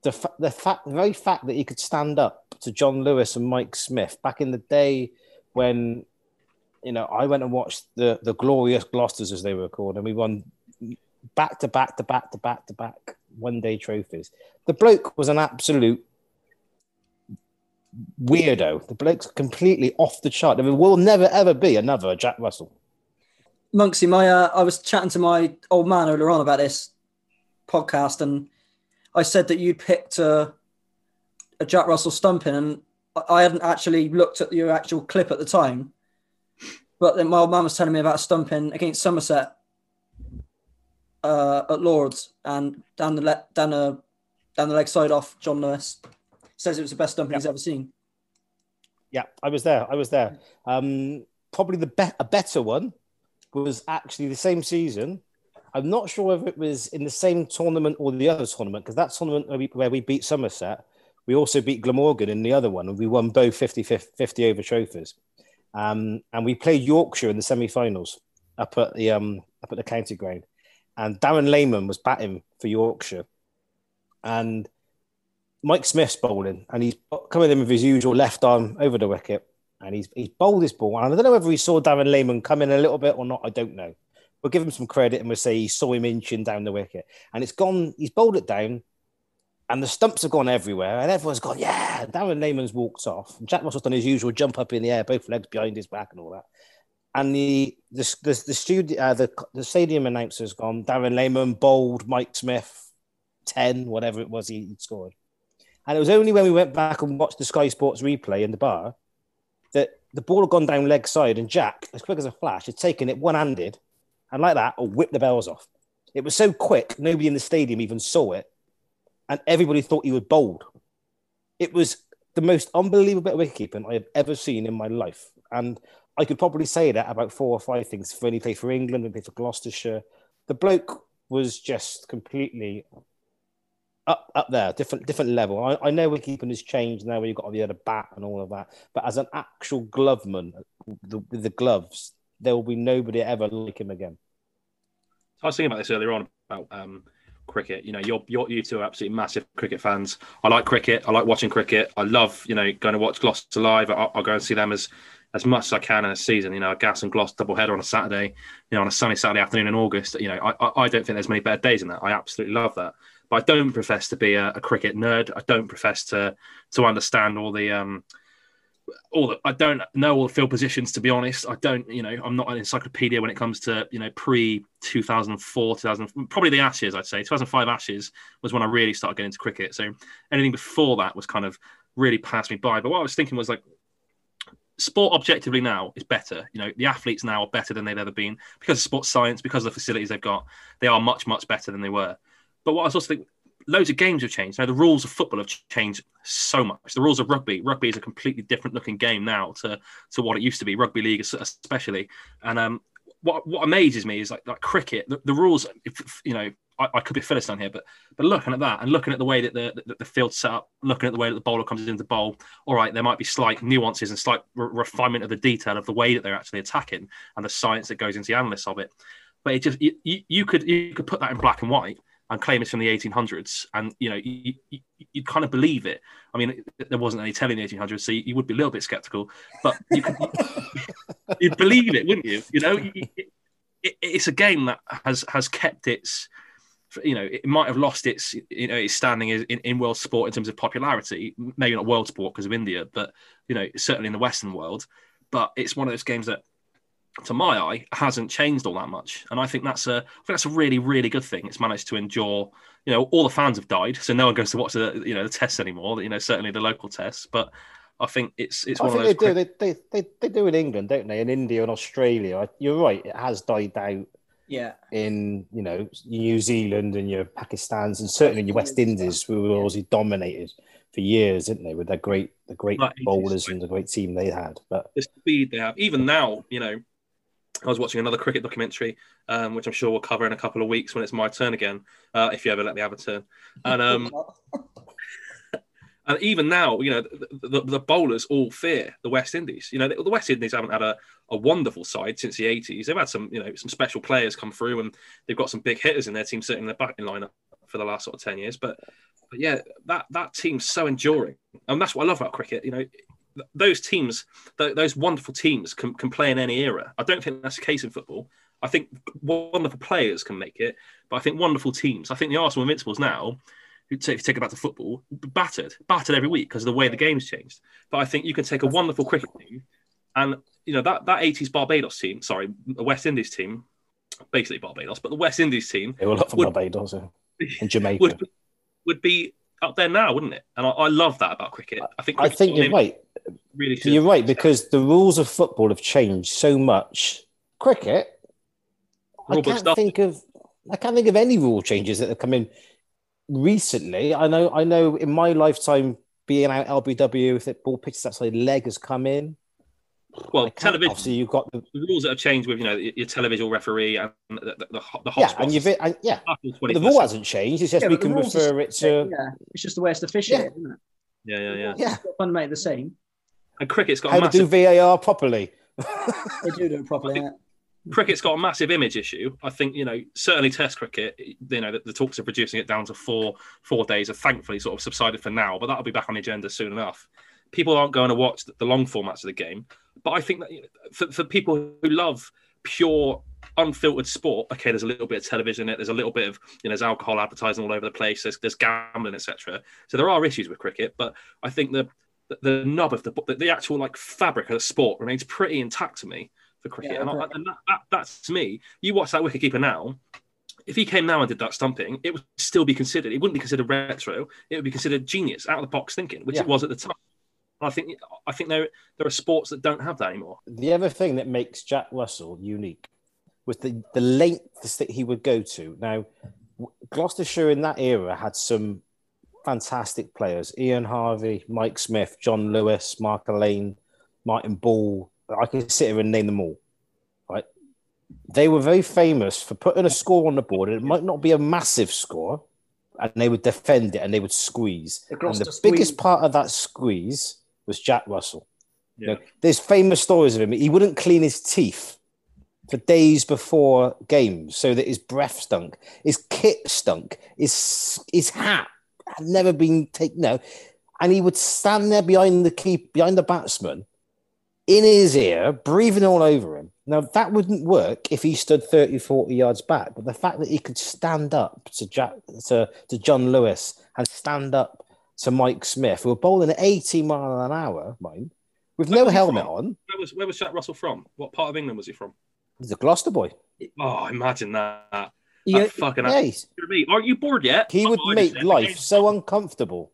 [SPEAKER 2] The, fa- the fact, the very fact that he could stand up to Jon Lewis and Mike Smith back in the day when, you know, I went and watched the the glorious Gloucesters as they were called, and we won back to back to back to back to back one day trophies. The bloke was an absolute weirdo. The bloke's completely off the chart. There will never ever be another Jack Russell.
[SPEAKER 3] Monksy, my uh, I was chatting to my old man earlier on about this podcast, and I said that you picked a, a Jack Russell stumping, and I- hadn't actually looked at your actual clip at the time. But then my old man was telling me about stumping against Somerset uh, at Lords, and down the le- down the down the leg side off Jon Lewis. Says it was the best stumping he's ever seen.
[SPEAKER 2] Yeah, I was there. I was there. Um, probably the be- a better one was actually the same season. I'm not sure if it was in the same tournament or the other tournament because that tournament where we, where we beat Somerset, we also beat Glamorgan in the other one, and we won both 50 50 over trophies. Um, and we played Yorkshire in the semi-finals up at the um, up at the county ground, and Darren Lehmann was batting for Yorkshire, and Mike Smith's bowling, and he's coming in with his usual left arm over the wicket, and he's he's bowled this ball. And I don't know whether he saw Darren Lehmann come in a little bit or not. I don't know. We'll give him some credit and we'll say he saw him inching down the wicket, and it's gone. He's bowled it down, and the stumps have gone everywhere, and everyone's gone, yeah. Darren Lehmann's walked off. Jack Russell's done his usual jump up in the air, both legs behind his back and all that. And the the the, the studio uh, the the stadium announcer's gone. Darren Lehmann bowled, Mike Smith, ten whatever it was he scored. And it was only when we went back and watched the Sky Sports replay in the bar that the ball had gone down leg side, and Jack, as quick as a flash, had taken it one handed and like that, or whipped the bails off. It was so quick, nobody in the stadium even saw it, and everybody thought he was bowled. It was the most unbelievable bit of wicketkeeping I have ever seen in my life. And I could probably say that about four or five things. When he played for England, he played for Gloucestershire, the bloke was just completely up up there, different different level. I, I know keeping has changed now where you've got the other bat and all of that, but as an actual gloveman the, with the gloves, there will be nobody ever like him again.
[SPEAKER 1] I was thinking about this earlier on about um, cricket. You know, you're, you're you two are absolutely massive cricket fans. I like cricket. I like watching cricket. I love you know going to watch Gloucester live. I'll, I'll go and see them as as much as I can in a season. You know, a Gas and Glos double header on a Saturday. You know, on a sunny Saturday afternoon in August. You know, I I don't think there's many better days than that. I absolutely love that but I don't profess to be a, a cricket nerd. I don't profess to to understand all the um, all the, I don't know all the field positions to be honest. I don't, you know, I'm not an encyclopedia when it comes to you know pre 2004, 2000, probably the Ashes. I'd say 2005 Ashes was when I really started getting into cricket. So anything before that was kind of really passed me by. But what I was thinking was like sport objectively now is better. You know, the athletes now are better than they've ever been because of sports science, because of the facilities they've got. They are much, much better than they were. But what I was also thinking, loads of games have changed. Now the rules of football have changed so much. The rules of rugby, rugby is a completely different looking game now to to what it used to be. Rugby league, especially, and um, what what amazes me is like like cricket. The, the rules, if, you know, I, I, could be Philistine here, but but looking at that and looking at the way that the, the, the field's set up, looking at the way that the bowler comes into bowl, all right, there might be slight nuances and slight re- refinement of the detail of the way that they're actually attacking and the science that goes into the analysis of it. But it just you, you could you could put that in black and white and claim it's from the 1800s, and you know you, you, you kind of believe it. I mean, there wasn't any telling the 1800s, so you, you would be a little bit skeptical, but you could, you'd believe it, wouldn't you? You know, it, it, it's a game that has has kept its you know, it might have lost its, you know, its standing in, in world sport in terms of popularity. Maybe not world sport because of India, but you know, certainly in the Western world. But it's one of those games that to my eye, hasn't changed all that much. And I think that's a, I think that's a really, really good thing. It's managed to endure. You know, all the fans have died, so no one goes to watch the, you know, the tests anymore. You know, certainly the local tests. But I think it's it's I one of those.
[SPEAKER 2] They do. They, they, they, they do in England, don't they? In India and Australia, you're right. It has died out.
[SPEAKER 3] Yeah.
[SPEAKER 2] In you know New Zealand and your Pakistans and certainly in your West Indies, who were obviously dominated for years, didn't they? With their great, the great bowlers and the great team they had. But
[SPEAKER 1] the speed they have, even now, you know, I was watching another cricket documentary, um, which I'm sure we'll cover in a couple of weeks when it's my turn again, uh, if you ever let me have a turn. And um, and even now, you know, the, the, the, bowlers all fear the West Indies. You know, the, West Indies haven't had a, a wonderful side since the 80s. They've had some, you know, some special players come through, and they've got some big hitters in their team sitting in the batting lineup for the last sort of 10 years. But but yeah, that that team's so enduring, and that's what I love about cricket. You know, those teams, those wonderful teams, can, can play in any era. I don't think that's the case in football. I think wonderful players can make it, but I think wonderful teams. I think the Arsenal Invincibles now, if you take it back to football, battered, battered every week because of the way the game's changed. But I think you can take a wonderful cricket team, and you know that that '80s Barbados team, sorry, the West Indies team, basically Barbados, but the West Indies team,
[SPEAKER 2] they were up from would, Barbados in Jamaica,
[SPEAKER 1] would, would be up there now, wouldn't it? And I, I love that about cricket. I think
[SPEAKER 2] I think you're right. Really, you're right because the rules of football have changed so much. Cricket, I can't stuff. think of I can't think of any rule changes that have come in recently. I know I know in my lifetime being out LBW, if it ball pitches outside leg has come in.
[SPEAKER 1] Well, television.
[SPEAKER 2] Obviously, you've got the,
[SPEAKER 1] the, rules that have changed with you know your television referee and the the, the, the
[SPEAKER 2] yeah, and you've and, yeah. The rule hasn't changed. It's just yeah, we can refer it to.
[SPEAKER 3] Yeah, it's just the way it's officiated, yeah. isn't it?
[SPEAKER 1] Yeah, yeah, yeah.
[SPEAKER 2] Yeah,
[SPEAKER 3] fundamentally the same.
[SPEAKER 1] And cricket's got
[SPEAKER 2] how
[SPEAKER 1] massive...
[SPEAKER 2] to do VAR properly.
[SPEAKER 3] they do do it properly. Yeah.
[SPEAKER 1] Cricket's got a massive image issue. I think you know certainly Test cricket. You know the, the talks of reducing it down to four four days have thankfully sort of subsided for now, but that'll be back on the agenda soon enough. people aren't going to watch the, long formats of the game. But I think that you know, for, for people who love pure unfiltered sport, okay, there's a little bit of television in it, there's a little bit of you know, there's alcohol advertising all over the place, there's, there's gambling, etc. So there are issues with cricket, but I think the the, the nub of the, the the actual like fabric of the sport remains pretty intact to me for cricket,
[SPEAKER 3] Yeah,
[SPEAKER 1] and, I, and that, that that's to me. You watch that wicketkeeper now. If he came now and did that stumping, it would still be considered. It wouldn't be considered retro. It would be considered genius, out of the box thinking, which
[SPEAKER 2] Yeah.
[SPEAKER 1] it was at the time. I think I think there there are sports that don't have that anymore.
[SPEAKER 2] The other thing that makes Jack Russell unique was the, the lengths that he would go to. Now, Gloucestershire in that era had some fantastic players Ian Harvey, Mike Smith, Jon Lewis, Mark Alleyne, Martin Ball. I can sit here and name them all. Right? They were very famous for putting a score on the board, and it might not be a massive score, and they would defend it and they would squeeze.
[SPEAKER 3] The
[SPEAKER 2] and
[SPEAKER 3] Gloucester
[SPEAKER 2] the biggest part of that squeeze was Jack Russell. You know, there's famous stories of him. He wouldn't clean his teeth for days before games so that his breath stunk, his kit stunk, his his hat had never been taken out, and he would stand there behind the keep behind the batsman in his ear, breathing all over him. Now that wouldn't work if he stood 30, 40 yards back, but the fact that he could stand up to Jack to, to Jon Lewis and stand up to Mike Smith, who were bowling at 80 mile an hour, mind, with no helmet
[SPEAKER 1] from?
[SPEAKER 2] on.
[SPEAKER 1] Where was where was Jack Russell from? What part of England was he from?
[SPEAKER 2] He's a Gloucester boy.
[SPEAKER 1] Oh, imagine that. That
[SPEAKER 3] Yeah,
[SPEAKER 1] fucking
[SPEAKER 2] Yeah.
[SPEAKER 1] Aren't you bored yet?
[SPEAKER 2] he would make life so uncomfortable,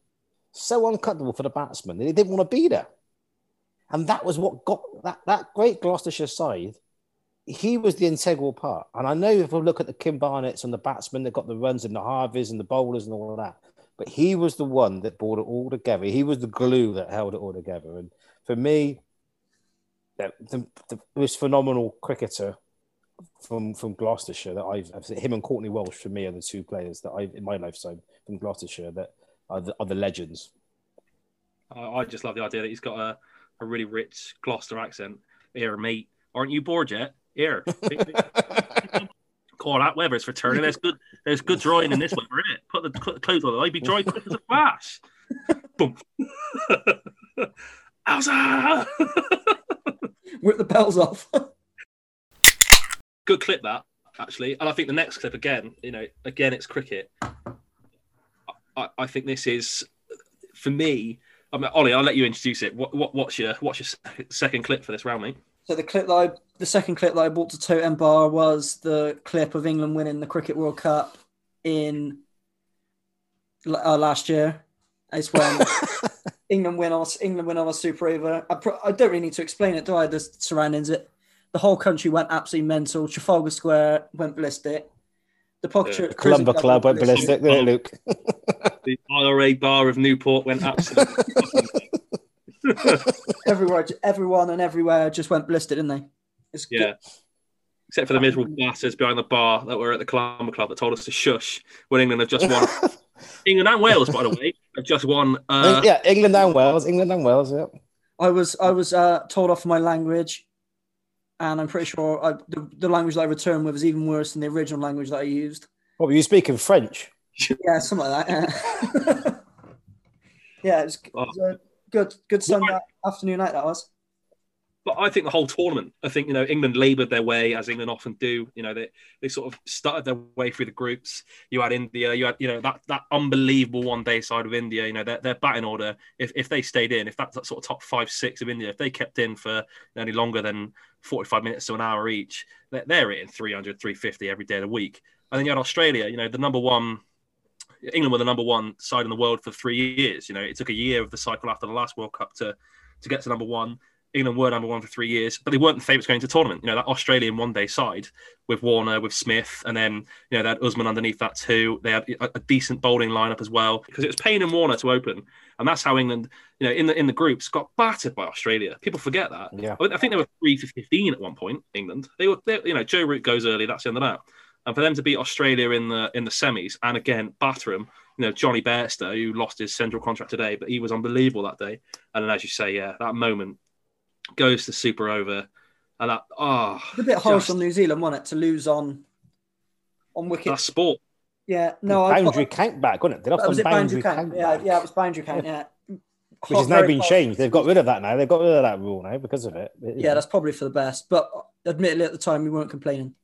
[SPEAKER 2] so uncomfortable for the batsman that he didn't want to be there. And that was what got that, that great Gloucestershire side. He was the integral part. And I know if we look at the Kim Barnetts and the batsmen that got the runs and the Harveys and the bowlers and all of that, but he was the one that brought it all together. He was the glue that held it all together. And for me, the, the, the most phenomenal cricketer from from Gloucestershire that I've, I've seen, him and Courtney Walsh for me are the two players that I've in my lifetime from Gloucestershire that are the, are the legends.
[SPEAKER 1] I just love the idea that he's got a, a really rich Gloucester accent. Here, mate. Aren't you bored yet? Here. Call that weather. It's returning. There's good. There's good drawing in this weather, isn't it? Put the cl- clothes on. I'd be dry quick as a flash. Boom. Elsa!
[SPEAKER 3] rip the bails off.
[SPEAKER 1] good clip that actually, and I think the next clip again. You know, again it's cricket. I, I think this is for me. I mean, Ollie, I'll let you introduce it. What, what what's your what's your second clip for this round, mate?
[SPEAKER 3] So the clip that I, the second clip that I brought to Totem Bar was the clip of England winning the Cricket World Cup in uh, last year. It's when England win on England win on a Super Over. I, pro- I don't really need to explain it, do I? The surroundings, it the whole country went absolutely mental. Trafalgar Square went ballistic. The pocket
[SPEAKER 1] Yeah.
[SPEAKER 2] The Columba Club went ballistic, didn't it, Luke?
[SPEAKER 1] The IRA bar of Newport went absolutely.
[SPEAKER 3] Everywhere, everyone and everywhere just went ballistic, didn't they? It's good.
[SPEAKER 1] yeah. Except for the miserable bastards behind the bar that were at the Columba Club that told us to shush when England have just won. England and Wales, by the way, have just won. Uh,
[SPEAKER 2] yeah, England and Wales, England and Wales. Yeah.
[SPEAKER 3] I was I was uh, told off for my language, and I'm pretty sure I, the, the language that I returned with is even worse than the original language that I used.
[SPEAKER 2] What were you speaking French?
[SPEAKER 3] Yeah, something like that. Yeah, yeah it, was, oh. it was a good good Sunday afternoon night that was.
[SPEAKER 1] but I think the whole tournament, I think, you know, England laboured their way as England often do. You know, they, they sort of started their way through the groups. You had India, you had, you know, that that unbelievable one day side of India, you know, their, their batting order, if, if they stayed in, if that's that sort of top five, six of India, if they kept in for any longer than 45 minutes to an hour each, they're, they're hitting 300, 350 every day of the week. And then you had Australia, you know, the number one England were the number one side in the world for three years. You know, it took a year of the cycle after the last World Cup to to get to number one. England were number one for three years, but they weren't the favourites going to tournament. You know, that Australian one day side with Warner, with Smith, and then, you know, they had Usman underneath that too. They had a, a decent bowling lineup as well because it was Payne and Warner to open. And that's how England, you know, in the in the groups got battered by Australia. People forget that.
[SPEAKER 2] Yeah.
[SPEAKER 1] I think they were three for 15 at one point, England. They were, they, you know, Joe Root goes early, that's the end of that. And for them to beat Australia in the in the semis and again batter them, you know, Jonny Bairstow, who lost his central contract today, but he was unbelievable that day. And then, as you say, yeah, that moment goes to super over, and that oh,
[SPEAKER 3] It's a bit harsh
[SPEAKER 1] just-
[SPEAKER 3] on New Zealand, wasn't it, to lose on on wicket?
[SPEAKER 1] that sport.
[SPEAKER 3] Yeah, no, I,
[SPEAKER 2] boundary count back, wasn't it? They lost
[SPEAKER 3] was
[SPEAKER 2] on
[SPEAKER 3] it boundary
[SPEAKER 2] boundary
[SPEAKER 3] count?
[SPEAKER 2] count
[SPEAKER 3] Yeah, yeah, it was boundary count. Yeah,
[SPEAKER 2] which has now been
[SPEAKER 3] close.
[SPEAKER 2] changed. They've got rid of that now. They've got rid of that rule now because of it.
[SPEAKER 3] Yeah, that's probably for the best. But admittedly, at the time, we weren't complaining.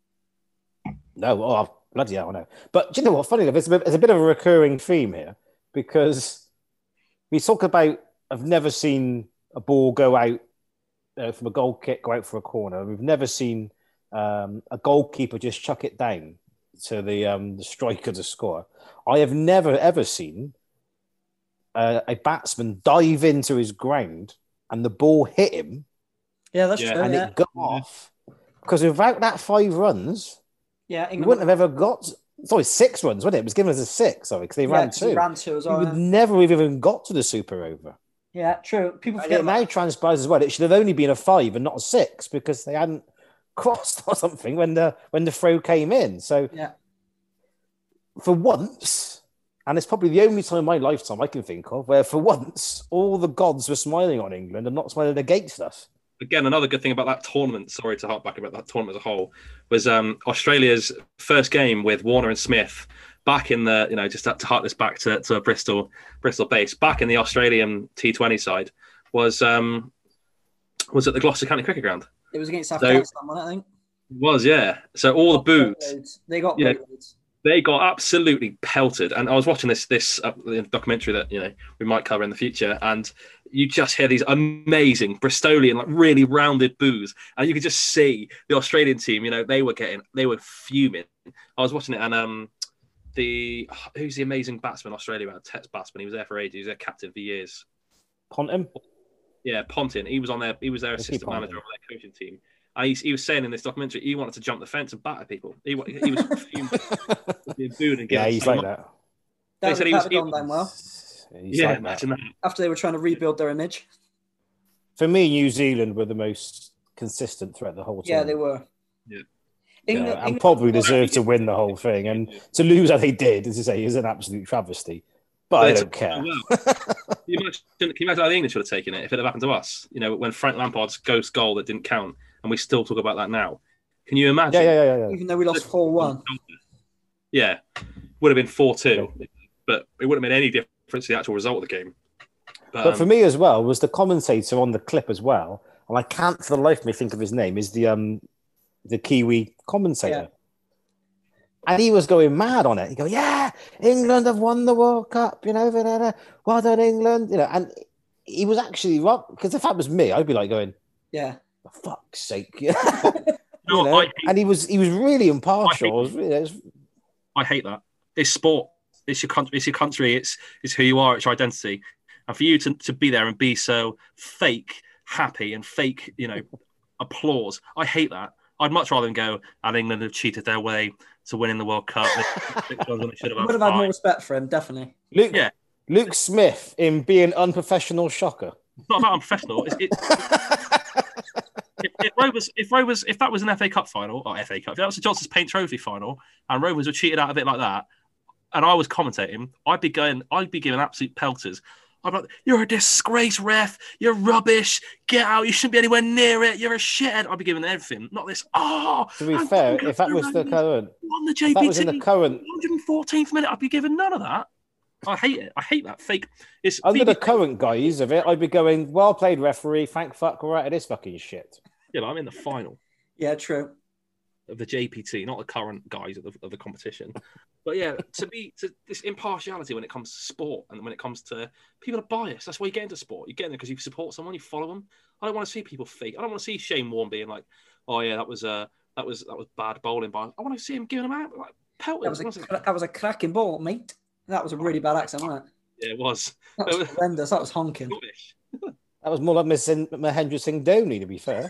[SPEAKER 2] No, oh, bloody hell, no. But do you know what? Funny enough, it's a, bit, it's a bit of a recurring theme here because we talk about I've never seen a ball go out uh, from a goal kick, go out for a corner. We've never seen um, a goalkeeper just chuck it down to the um, the striker to score. I have never ever seen uh, a batsman dive into his ground and the ball hit him
[SPEAKER 3] Yeah, that's
[SPEAKER 1] Yeah.
[SPEAKER 3] true.
[SPEAKER 2] and
[SPEAKER 3] Yeah,
[SPEAKER 2] it got off. Because without that five runs,
[SPEAKER 3] yeah.
[SPEAKER 2] we
[SPEAKER 3] England
[SPEAKER 2] wouldn't have ever got. Sorry, six runs, wouldn't it? It was given as a six, sorry, because they
[SPEAKER 3] yeah,
[SPEAKER 2] ran two.
[SPEAKER 3] ran two as
[SPEAKER 2] we
[SPEAKER 3] well.
[SPEAKER 2] would
[SPEAKER 3] Yeah.
[SPEAKER 2] never have even got to the super over.
[SPEAKER 3] yeah, true. People
[SPEAKER 2] And
[SPEAKER 3] forget
[SPEAKER 2] it now transpires as well. It should have only been a five and not a six because they hadn't crossed or something when the when the throw came in. So
[SPEAKER 3] Yeah.
[SPEAKER 2] for once, and it's probably the only time in my lifetime I can think of where for once all the gods were smiling on England and not smiling against us.
[SPEAKER 1] Again, another good thing about that tournament, sorry to harp back about that tournament as a whole, was um, Australia's first game with Warner and Smith back in the, you know, just to hark this back to, to Bristol, Bristol base, back in the Australian T20 side was um, was at the Gloucester County Cricket Ground.
[SPEAKER 3] It was against
[SPEAKER 1] So-
[SPEAKER 3] Afghanistan, wasn't it, I think.
[SPEAKER 1] It was yeah. So all the boos,
[SPEAKER 3] Loads. They got
[SPEAKER 1] Yeah. They got absolutely pelted. And I was watching this this uh, documentary that you know we might cover in the future, and you just hear these amazing Bristolian, like really rounded boos, and you could just see the Australian team. You know, they were getting, they were fuming. I was watching it, and um, the who's the amazing batsman Australia had, Test batsman. He was there for ages. He was their captain for years.
[SPEAKER 2] Ponting.
[SPEAKER 1] Yeah, Ponting. He was on their, he was their assistant manager on their coaching team. And he, he was saying in this documentary, he wanted to jump the fence and batter people. He, he was fuming, being booed and
[SPEAKER 2] yeah,
[SPEAKER 1] getting
[SPEAKER 2] he's like that.
[SPEAKER 3] That
[SPEAKER 1] They
[SPEAKER 3] would
[SPEAKER 1] said he was-
[SPEAKER 3] gone down well
[SPEAKER 2] He's
[SPEAKER 1] Yeah,
[SPEAKER 2] like
[SPEAKER 1] imagine that.
[SPEAKER 3] after they were trying to rebuild their image.
[SPEAKER 2] For me, New Zealand were the most consistent threat the whole time.
[SPEAKER 3] Yeah, they were.
[SPEAKER 1] Yeah.
[SPEAKER 3] England,
[SPEAKER 2] Yeah, and
[SPEAKER 3] England-
[SPEAKER 2] probably deserved to win the whole thing. And to lose as they did, as I say, is an absolute travesty. But I don't care.
[SPEAKER 1] Well, can, you imagine, can you imagine how the English would have taken it if it had happened to us? You know, when Frank Lampard's ghost goal that didn't count, and we still talk about that now. Can you imagine?
[SPEAKER 2] Yeah, yeah, yeah, yeah.
[SPEAKER 3] even though we lost 4 1.
[SPEAKER 1] Yeah, would have been four two, but it wouldn't have made any difference to the actual result of the game. But,
[SPEAKER 2] But for
[SPEAKER 1] um,
[SPEAKER 2] me as well was the commentator on the clip as well, and I can't for the life of me think of his name. Is the um the Kiwi commentator,
[SPEAKER 3] Yeah.
[SPEAKER 2] and he was going mad on it. He go, "Yeah, England have won the World Cup, you know, da, da, da. well done, England." You know, and he was actually right because if that was me, I'd be like going,
[SPEAKER 3] Yeah.
[SPEAKER 2] "For fuck's sake!" you
[SPEAKER 1] you know what,
[SPEAKER 2] know?
[SPEAKER 1] I, hate,
[SPEAKER 2] and he was he was really
[SPEAKER 1] I
[SPEAKER 2] impartial.
[SPEAKER 1] hate-
[SPEAKER 2] was really- was-
[SPEAKER 1] I hate that. It's sport. It's your country. It's your country. It's it's who you are. It's your identity. And for you to, to be there and be so fake happy and fake, you know, applause. I hate that. I'd much rather than go and England have cheated their way to winning the World Cup. They- they should have
[SPEAKER 3] I would have had more respect for him, definitely.
[SPEAKER 2] Luke
[SPEAKER 1] Yeah.
[SPEAKER 2] Luke Smith in being unprofessional shocker.
[SPEAKER 1] It's not about unprofessional. It's, it, if, if Rovers, if Rovers, if that was an FA Cup final or FA Cup, if that was a Johnstone's Paint Trophy final, and Rovers were cheated out of it like that, and I was commentating, I'd be going, I'd be giving absolute pelters. I'm like, "You're a disgrace, ref. You're rubbish. Get out. You shouldn't be anywhere near it. You're a shithead." I'd be giving everything, not this. Oh,
[SPEAKER 2] To be
[SPEAKER 1] and
[SPEAKER 2] fair, if that was the current,
[SPEAKER 1] won the
[SPEAKER 2] if that was in the current
[SPEAKER 1] 114th minute, I'd be giving none of that. I hate it. I hate that fake. It's
[SPEAKER 2] Under the current guise of it, I'd be going, well played, referee. Thank fuck, we're out of this fucking shit.
[SPEAKER 1] Yeah, I'm in the final.
[SPEAKER 3] Yeah, true.
[SPEAKER 1] of the JPT, not the current guys of the, of the competition. But yeah, to be to this impartiality when it comes to sport and when it comes to people are biased. That's why you get into sport. You get in there because you support someone, you follow them. I don't want to see people fake. I don't want to see Shane Warne being like, "Oh yeah, that was uh that was that was bad bowling." By I want to see him giving them out like pelting.
[SPEAKER 3] That was, a, that was a cracking ball, mate. That was a really bad accent, wasn't it?
[SPEAKER 1] yeah, it was
[SPEAKER 3] That was horrendous. That was honking.
[SPEAKER 1] rubbish.
[SPEAKER 2] That was more like Miss Mahendra Singh Dhoni, to be fair.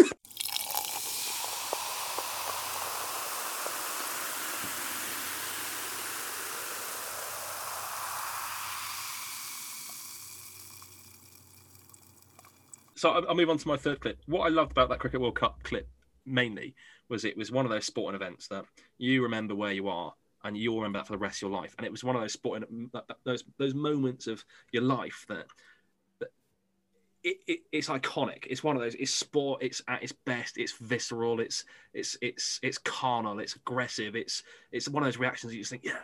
[SPEAKER 1] So I'll, I'll move on to my third clip. What I loved about that Cricket World Cup clip mainly was it was one of those sporting events that you remember where you are and you'll remember that for the rest of your life. And it was one of those sporting those those moments of your life that, that it, it, it's iconic. It's one of those. It's sport. It's at its best. It's visceral. It's it's it's it's carnal. It's aggressive. It's it's one of those reactions you just think, yeah,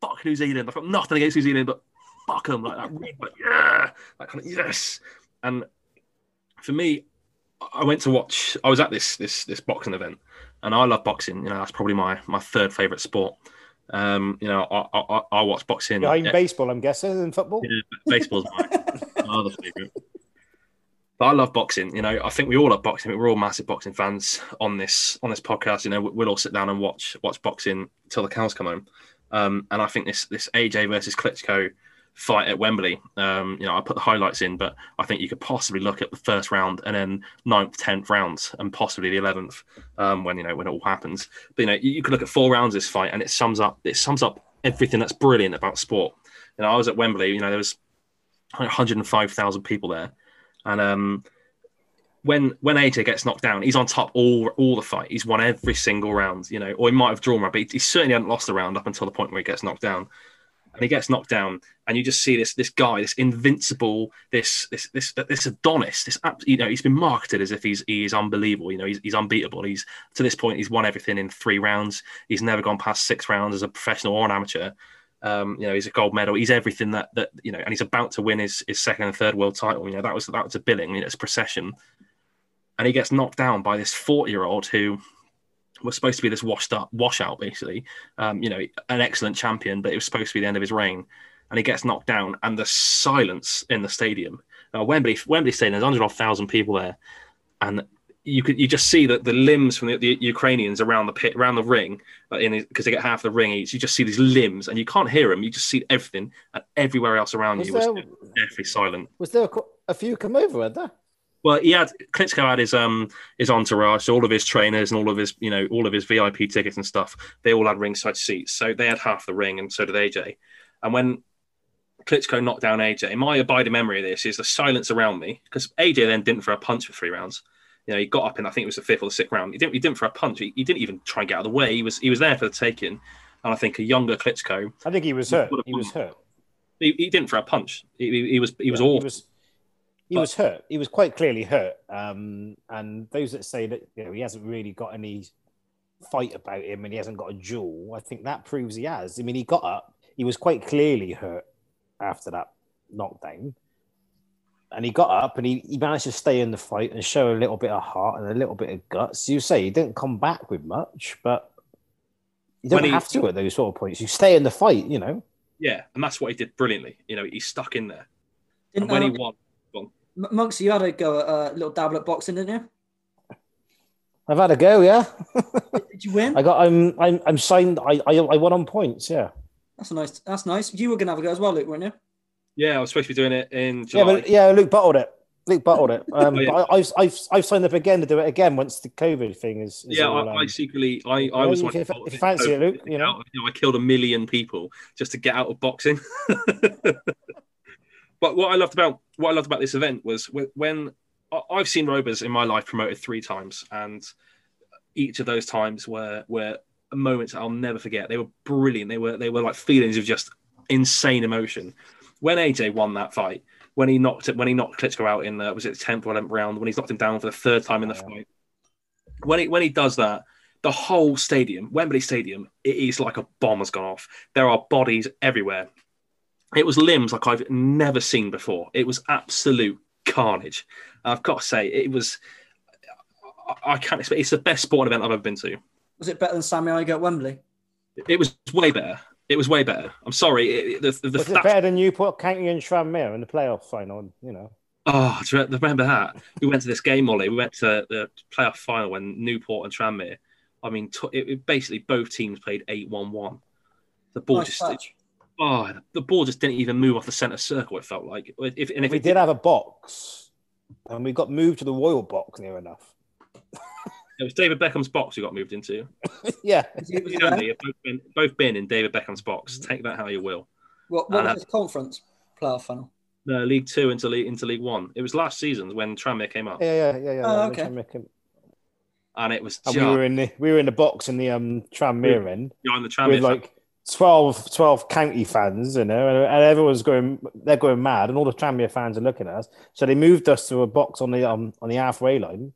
[SPEAKER 1] fuck New Zealand. I've got nothing against New Zealand, but fuck them, like that, like, yeah, that kind of yes. And for me, I went to watch. I was at this this this boxing event, and I love boxing. You know, that's probably my my third favorite sport. Um, you know, I I, I watch boxing. Yeah,
[SPEAKER 2] baseball, I'm guessing, and football.
[SPEAKER 1] yeah, baseball's my, my other favorite. But I love boxing. You know, I think we all love boxing. We're all massive boxing fans on this on this podcast. You know, we'll all sit down and watch watch boxing till the cows come home. Um, and I think this this AJ versus Klitschko fight at Wembley. Um, you know, I put the highlights in, but I think you could possibly look at the first round and then ninth, tenth rounds, and possibly the eleventh um, when you know when it all happens. But you know, you, could look at four rounds this fight, and it sums up it sums up everything that's brilliant about sport. You know, I was at Wembley. You know, there was 105,000 people there, and um, when when AJ gets knocked down, he's on top all all the fight. He's won every single round, you know, or he might have drawn one, but he, he certainly hadn't lost a round up until the point where he gets knocked down. And he gets knocked down, and you just see this this guy, this invincible, this this this this Adonis, this you know, he's been marketed as if he's he is unbelievable. You know, he's he's unbeatable. He's to this point, he's won everything in three rounds. He's never gone past six rounds as a professional or an amateur. Um, you know, he's a gold medal. He's everything that that you know, and he's about to win his, his second and third world title. You know, that was that was a billing. You know, it's procession, and he gets knocked down by this forty year old who was supposed to be this washed up washout, basically. Um, you know, an excellent champion, but it was supposed to be the end of his reign, and he gets knocked down, and the silence in the stadium. Now, Wembley Wembley Stadium, there's hundred thousand people there, and you could you just see that the limbs from the, the Ukrainians around the pit around the ring uh, in because they get half the ring each. You just see these limbs, and you can't hear them. You just see everything, and everywhere else around
[SPEAKER 2] Was
[SPEAKER 1] you was
[SPEAKER 2] there-
[SPEAKER 1] definitely silent.
[SPEAKER 2] Was there a, a few come over, had there?
[SPEAKER 1] Well, he had Klitschko had his um his entourage, so all of his trainers and all of his you know all of his VIP tickets and stuff. They all had ringside seats, so they had half the ring, and so did AJ. And when Klitschko knocked down AJ, my abiding memory of this is the silence around me because AJ then didn't throw a punch for three rounds. You know, he got up in I think it was the fifth or the sixth round. He didn't he didn't throw a punch. He, he didn't even try and get out of the way. He was he was there for the taking. And I think a younger Klitschko,
[SPEAKER 2] I think he was hurt. He was hurt.
[SPEAKER 1] he, he didn't throw a punch. He, he, he was he was
[SPEAKER 2] Yeah,
[SPEAKER 1] awful.
[SPEAKER 2] He was, he
[SPEAKER 1] But-
[SPEAKER 2] was hurt. He was quite clearly hurt. Um, and those that say that you know he hasn't really got any fight about him and he hasn't got a duel, I think that proves he has. I mean, he got up. He was quite clearly hurt after that knockdown. And he got up and he, he managed to stay in the fight and show a little bit of heart and a little bit of guts. You say he didn't come back with much, but you don't
[SPEAKER 1] When he-
[SPEAKER 2] have to at those sort of points. You stay in the fight, you know.
[SPEAKER 1] yeah, and that's what he did brilliantly. You know, he stuck in there.
[SPEAKER 3] Didn't,
[SPEAKER 1] And when he won,
[SPEAKER 3] M- Monks, you had a go at a little dabble at boxing, didn't you?
[SPEAKER 2] I've had a go, yeah.
[SPEAKER 3] Did you win?
[SPEAKER 2] I got I'm I'm I'm signed. I I, I won on points. Yeah.
[SPEAKER 3] That's nice. That's nice. You were gonna have a go as well, Luke, weren't you?
[SPEAKER 1] yeah, I was supposed to be doing it in
[SPEAKER 2] Yeah, but yeah, Luke bottled it. Luke bottled it. Um,
[SPEAKER 1] Oh, yeah.
[SPEAKER 2] I, I've I've I've signed up again to do it again once the COVID thing is. is
[SPEAKER 1] yeah,
[SPEAKER 2] all,
[SPEAKER 1] I, I
[SPEAKER 2] um,
[SPEAKER 1] secretly, I, I was
[SPEAKER 2] if
[SPEAKER 1] one
[SPEAKER 2] you- if you fancy it, Luke, you know.
[SPEAKER 1] out- you know, I killed a million people just to get out of boxing. but what I loved about what I loved about this event was when I've seen Rovers in my life promoted three times, and each of those times were were moments I'll never forget. They were brilliant. They were they were like feelings of just insane emotion. When AJ won that fight, when he knocked it, when he knocked Klitschko out in the was it tenth or eleventh round, when he's knocked him down for the third time in the fight, when he when he does that, the whole stadium, Wembley Stadium, it is like a bomb has gone off. There are bodies everywhere. It was limbs like I've never seen before. It was absolute carnage. I've got to say, it was. I- I can't expect. It's the best sporting event I've ever been to.
[SPEAKER 3] Was it better than Sammy Igoe at Wembley?
[SPEAKER 1] It was way better. It was way better. I'm sorry. It, the, the, the,
[SPEAKER 2] Was it
[SPEAKER 1] that-
[SPEAKER 2] better than Newport County and Tranmere in the playoff final? You know.
[SPEAKER 1] Oh, do you remember that? We went to this game, Molly. We went to the playoff final when Newport and Tranmere. I mean, t- it, it basically both teams played eight-one-one. The ball
[SPEAKER 3] Nice
[SPEAKER 1] just,
[SPEAKER 3] touch.
[SPEAKER 1] Oh, the ball just didn't even move off the centre circle. It felt like. If, and if
[SPEAKER 2] we
[SPEAKER 1] it
[SPEAKER 2] did have a box, and we got moved to the Royal box near enough.
[SPEAKER 1] it was David Beckham's box we got moved into.
[SPEAKER 2] yeah.
[SPEAKER 3] Was he- was he
[SPEAKER 1] You and
[SPEAKER 3] there?
[SPEAKER 1] me have both been, both been in David Beckham's box. Take that how you will.
[SPEAKER 3] What, what was his conference playoff final?
[SPEAKER 1] No, League Two into League into League One. It was last season when Tranmere came up,
[SPEAKER 2] Yeah, yeah, yeah, yeah.
[SPEAKER 3] Oh,
[SPEAKER 2] yeah,
[SPEAKER 3] okay.
[SPEAKER 2] Tranmere-
[SPEAKER 1] and it was
[SPEAKER 2] And
[SPEAKER 1] just
[SPEAKER 2] we were in the we were in the box in the um Tranmere end
[SPEAKER 1] behind the Tranmere.
[SPEAKER 2] with like 12, 12 county fans, you know, and, and everyone's going they're going mad, and all the Tranmere fans are looking at us. So they moved us to a box on the um on the halfway line,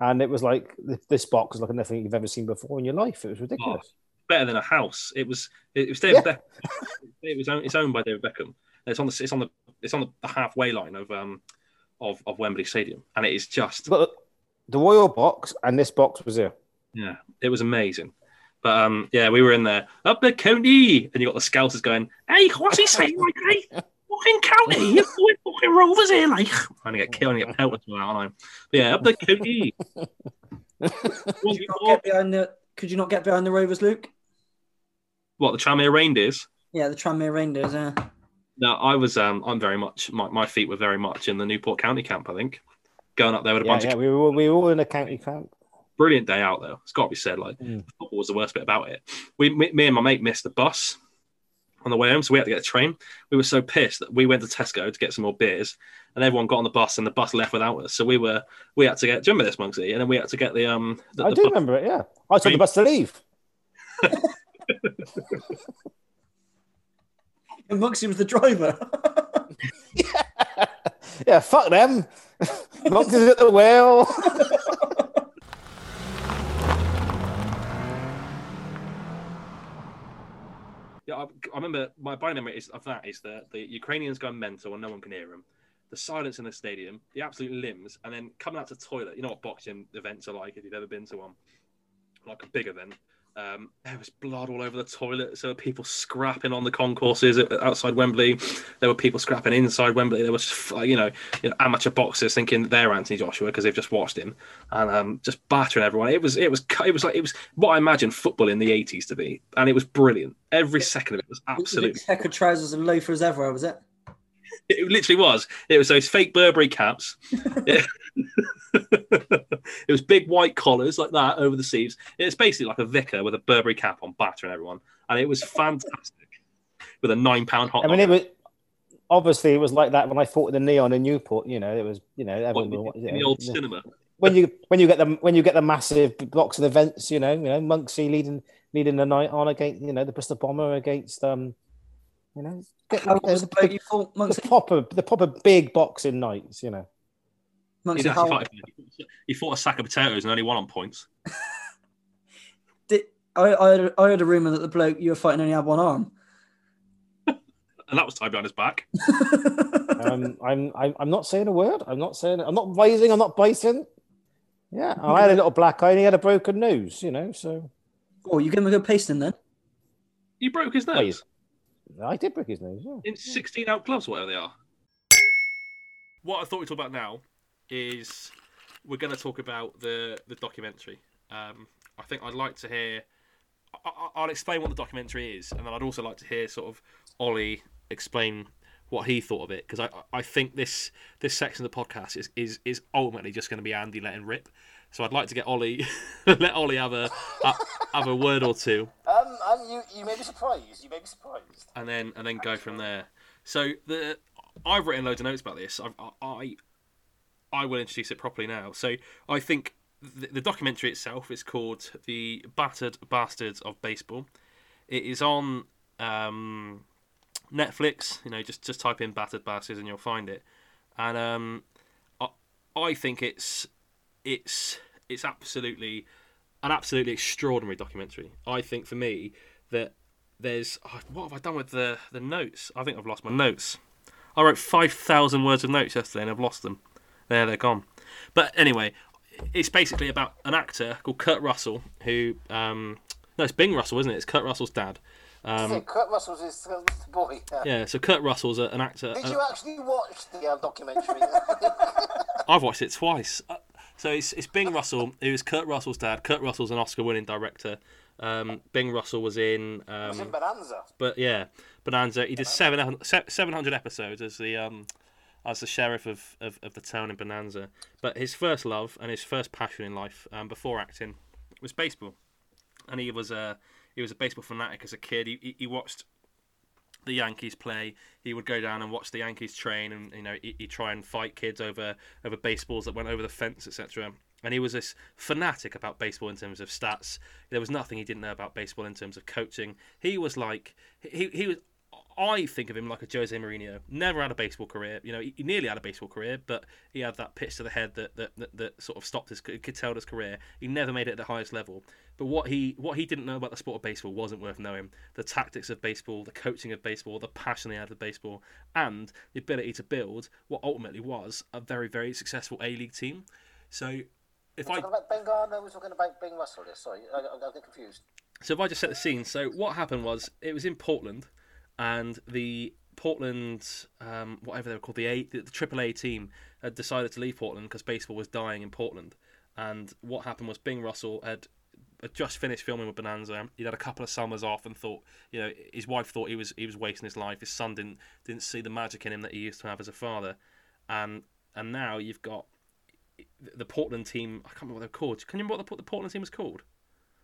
[SPEAKER 2] and it was like this- box is like nothing you've ever seen before in your life. It was ridiculous.
[SPEAKER 1] better than a house. It was it was David Beckham. It was owned, it's owned by David Beckham. It's on the it's on the it's on the halfway line of um of, of Wembley Stadium, and it is just
[SPEAKER 2] But the Royal box and this box was here.
[SPEAKER 1] yeah, it was amazing. But um, yeah, we were in there up the county, and you got the scouters going, "Hey, what's he saying, like, hey, fucking county, you fucking rovers here, like." I'm gonna get killed and get pelted for that, aren't I? But yeah, up the county.
[SPEAKER 3] Could you not get behind the? Could you not get behind the Rovers, Luke?
[SPEAKER 1] what the Tranmere Reindeers?
[SPEAKER 3] Yeah, the Tranmere Reindeers. Yeah.
[SPEAKER 1] No, I was. Um, I'm very much. My, my feet were very much in the Newport County camp. I think going up there with a
[SPEAKER 2] Yeah,
[SPEAKER 1] bunch
[SPEAKER 2] yeah,
[SPEAKER 1] of
[SPEAKER 2] we were we were all in a county camp.
[SPEAKER 1] Brilliant day out though. It's got to be said. Like
[SPEAKER 2] Mm.
[SPEAKER 1] football was the worst bit about it. We, me, me and my mate missed the bus on the way home, so we had to get a train. We were so pissed that we went to Tesco to get some more beers, and everyone got on the bus, and the bus left without us. So we were we had to get. Do you remember this, Monksy? And then we had to get the um. The,
[SPEAKER 2] I
[SPEAKER 1] the
[SPEAKER 2] do
[SPEAKER 1] bus-
[SPEAKER 2] remember it. Yeah, I took the bus to leave.
[SPEAKER 3] And Muxie was the driver.
[SPEAKER 2] Yeah, fuck them. Monkeys at the wheel.
[SPEAKER 1] Yeah, I, I remember my by memory of that is that the Ukrainians going mental and no one can hear them. The silence in the stadium, the absolute limbs, and then coming out to toilet. You know what boxing events are like if you've ever been to one, like a big event. Um, there was blood all over the toilet. So people scrapping on the concourses outside Wembley. There were people scrapping inside Wembley. There was you know, you know, amateur boxers thinking they're Anthony Joshua because they've just watched him, and um, just battering everyone. It was, it was, it was like it was what I imagined football in the '80s to be, and it was brilliant. Every second of it was absolutely.
[SPEAKER 3] Checker trousers and loafers ever, was it?
[SPEAKER 1] It literally was. It was those fake Burberry caps. it was big white collars like that over the sleeves. It's basically like a vicar with a Burberry cap on, battering everyone, and it was fantastic. With a nine pound hot.
[SPEAKER 2] I mean, it was obviously it was like that when I fought the neon in Newport. You know, it was you know
[SPEAKER 1] What,
[SPEAKER 2] everyone,
[SPEAKER 1] in
[SPEAKER 2] you
[SPEAKER 1] the old cinema.
[SPEAKER 2] when you when you get the when you get the massive blocks of events. You know, you know Monksy leading leading the night on against you know the Bristol Bomber against um you know get,
[SPEAKER 3] How
[SPEAKER 2] you
[SPEAKER 3] was the
[SPEAKER 2] the,
[SPEAKER 3] bloke you fought,
[SPEAKER 2] the proper the proper big boxing nights. You know.
[SPEAKER 1] He,
[SPEAKER 3] how,
[SPEAKER 1] fought, he fought a sack of potatoes and only won on points.
[SPEAKER 3] did, I, I, heard, I heard a rumor that the bloke you were fighting only had one arm.
[SPEAKER 1] And that was tied behind his back.
[SPEAKER 2] um, I'm, I'm I'm not saying a word. I'm not saying. I'm not rising. I'm not biting. Yeah, I had a little black eye and he had a broken nose. You know, so
[SPEAKER 3] oh, you give him a good pasting then?
[SPEAKER 1] He broke his
[SPEAKER 2] Well,
[SPEAKER 1] nose
[SPEAKER 2] I did break his nose. Yeah.
[SPEAKER 1] in 16 out gloves, whatever they are. What I thought we'd talk about now is we're going to talk about the the documentary. Um, I think I'd like to hear. I, I- I'll explain what the documentary is, and then I'd also like to hear sort of Ollie explain what he thought of it because I I think this this section of the podcast is is is ultimately just going to be Andy letting rip. So I'd like to get Ollie let Ollie have a, a have a word or two
[SPEAKER 2] Um, um, you you may be surprised. You may be surprised.
[SPEAKER 1] and then and then go from there. So the I've written loads of notes about this. I I I will introduce it properly now. So I think the, the documentary itself is called "The Battered Bastards of Baseball." It is on um, Netflix. You know, just just type in "Battered Bastards" and you'll find it. And um, I I think it's it's it's absolutely an absolutely extraordinary documentary. I think for me that there's oh, what have I done with the the notes? I think I've lost my notes. I wrote five thousand words of notes yesterday and I've lost them. There, they're gone. But anyway, it's basically about an actor called Kurt Russell who um, no, it's Bing Russell, isn't it? It's Kurt Russell's dad. Um,
[SPEAKER 2] Kurt Russell's his boy.
[SPEAKER 1] yeah, so Kurt Russell's a, an actor.
[SPEAKER 2] Did you actually watch the uh, documentary?
[SPEAKER 1] I've watched it twice. Uh, So it's it's Bing Russell, who is Kurt Russell's dad. Kurt Russell's an Oscar-winning director. Um, Bing Russell was in, um,
[SPEAKER 2] Bonanza.
[SPEAKER 1] but yeah, Bonanza. He did seven seven hundred episodes as the um, as the sheriff of, of, of the town in Bonanza. But his first love and his first passion in life, um, before acting, was baseball, and he was a he was a baseball fanatic as a kid. He, he watched the Yankees play, he would go down and watch the Yankees train, and you know he, he'd try and fight kids over over baseballs that went over the fence, etc. And he was this fanatic about baseball in terms of stats. There was nothing he didn't know about baseball in terms of coaching. He was like he he was. I think of him like a Jose Mourinho. Never had a baseball career. You know, he, he nearly had a baseball career, but he had that pitch to the head that that, that, that sort of stopped his curtailed his career. He never made it at the highest level. But what he what he didn't know about the sport of baseball wasn't worth knowing. The tactics of baseball, the coaching of baseball, the passion he had for baseball, and the ability to build what ultimately was a very very successful A League team. So if I
[SPEAKER 4] Talking about Ben Gardner, we're talking about Ben Russell. Here. Sorry, I, I, I get confused.
[SPEAKER 1] So if I just set the scene, so what happened was it was in Portland, and the Portland, um, whatever they were called, the A, the, AAA team had decided to leave Portland because baseball was dying in Portland. And what happened was Bing Russell had, had just finished filming with Bonanza. He'd had a couple of summers off and thought, you know, his wife thought he was he was wasting his life. His son didn't didn't see the magic in him that he used to have as a father, and and now you've got the Portland team. I can't remember what they're called. Can you remember what the, the Portland team was called?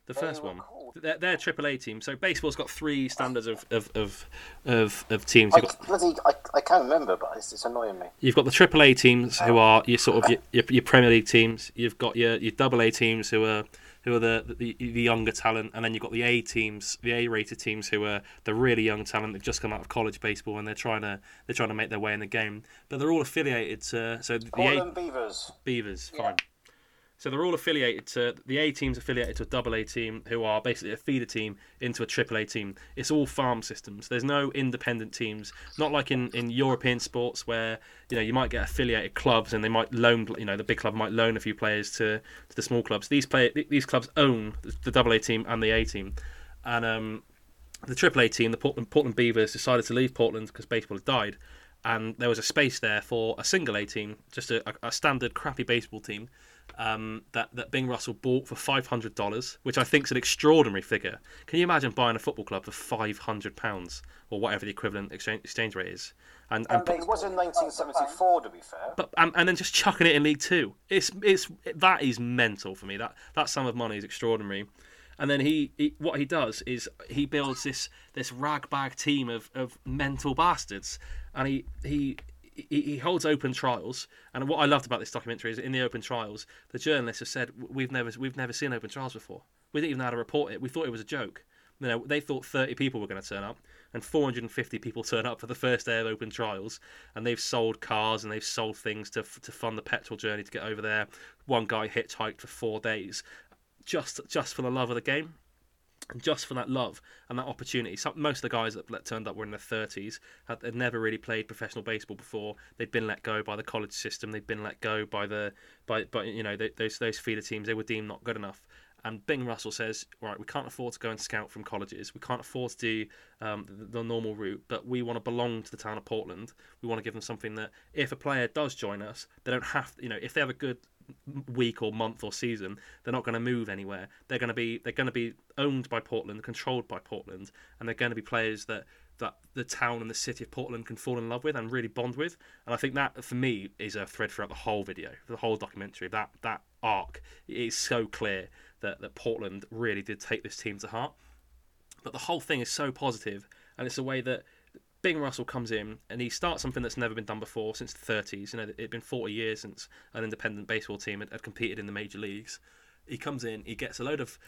[SPEAKER 1] The first one.
[SPEAKER 4] called-
[SPEAKER 1] They're, they're a AAA team. So baseball's got three standards of of of of, of teams.
[SPEAKER 4] I,
[SPEAKER 1] You've got,
[SPEAKER 4] bloody, I, I can't remember, but it's, it's annoying me.
[SPEAKER 1] you've got the AAA teams who are your sort of uh, your, your, your Premier League teams. You've got your your double A teams who are who are the, the the younger talent, and then you've got the A teams, the A rated teams who are the really young talent that just come out of college baseball and they're trying to they're trying to make their way in the game. But they're all affiliated to so the A
[SPEAKER 4] Portland Beavers.
[SPEAKER 1] Beavers,
[SPEAKER 4] Yeah.
[SPEAKER 1] fine. So they're all affiliated to the A team's affiliated to a double A team, who are basically a feeder team into a triple A team. It's all farm systems. There's no independent teams, not like in, in European sports where you know you might get affiliated clubs and they might loan you know the big club might loan a few players to, to the small clubs. These play these clubs own the double A team and the A team, and um, the AAA team, the Portland, Portland Beavers, decided to leave Portland because baseball had died, and there was a space there for a single A team, just a, a, a standard crappy baseball team. Um, that that Bing Russell bought for five hundred dollars, which I think is an extraordinary figure. Can you imagine buying a football club for five hundred pounds or whatever the equivalent exchange, exchange rate is? And, and
[SPEAKER 4] It was in 1974, to be fair.
[SPEAKER 1] but and, and then just chucking it in League Two. It's it's that is mental for me. That that sum of money is extraordinary. And then he, he what he does is he builds this this ragbag team of, of mental bastards, and he he. He, he holds open trials, and what I loved about this documentary is in the open trials, the journalists have said we've never we've never seen open trials before. We didn't even know how to report it. We thought it was a joke. You know, they thought 30 people were going to turn up, and 450 people turn up for the first day of open trials, and they've sold cars and they've sold things to to fund the petrol journey to get over there. One guy hitchhiked for four days, just just for the love of the game. Just for that love and that opportunity, some, most of the guys that turned up were in their thirties. Had, had never really played professional baseball before. They'd been let go by the college system. They'd been let go by the by, by you know those those feeder teams. They were deemed not good enough. And Bing Russell says, right, we can't afford to go and scout from colleges. We can't afford to do um, the, the normal route, but we want to belong to the town of Portland. We want to give them something that, if a player does join us, they don't have, you know, if they have a good week or month or season, they're not going to move anywhere. They're going to be they're going to be owned by Portland, controlled by Portland, and they're going to be players that that the town and the city of Portland can fall in love with and really bond with. And I think that for me is a thread throughout the whole video, the whole documentary. That that arc is so clear that that Portland really did take this team to heart. But the whole thing is so positive, and it's a way that Bing Russell comes in and he starts something that's never been done before since the 30s. You know, it'd been 40 years since an independent baseball team had, had competed in the major leagues. He comes in, he gets a load of.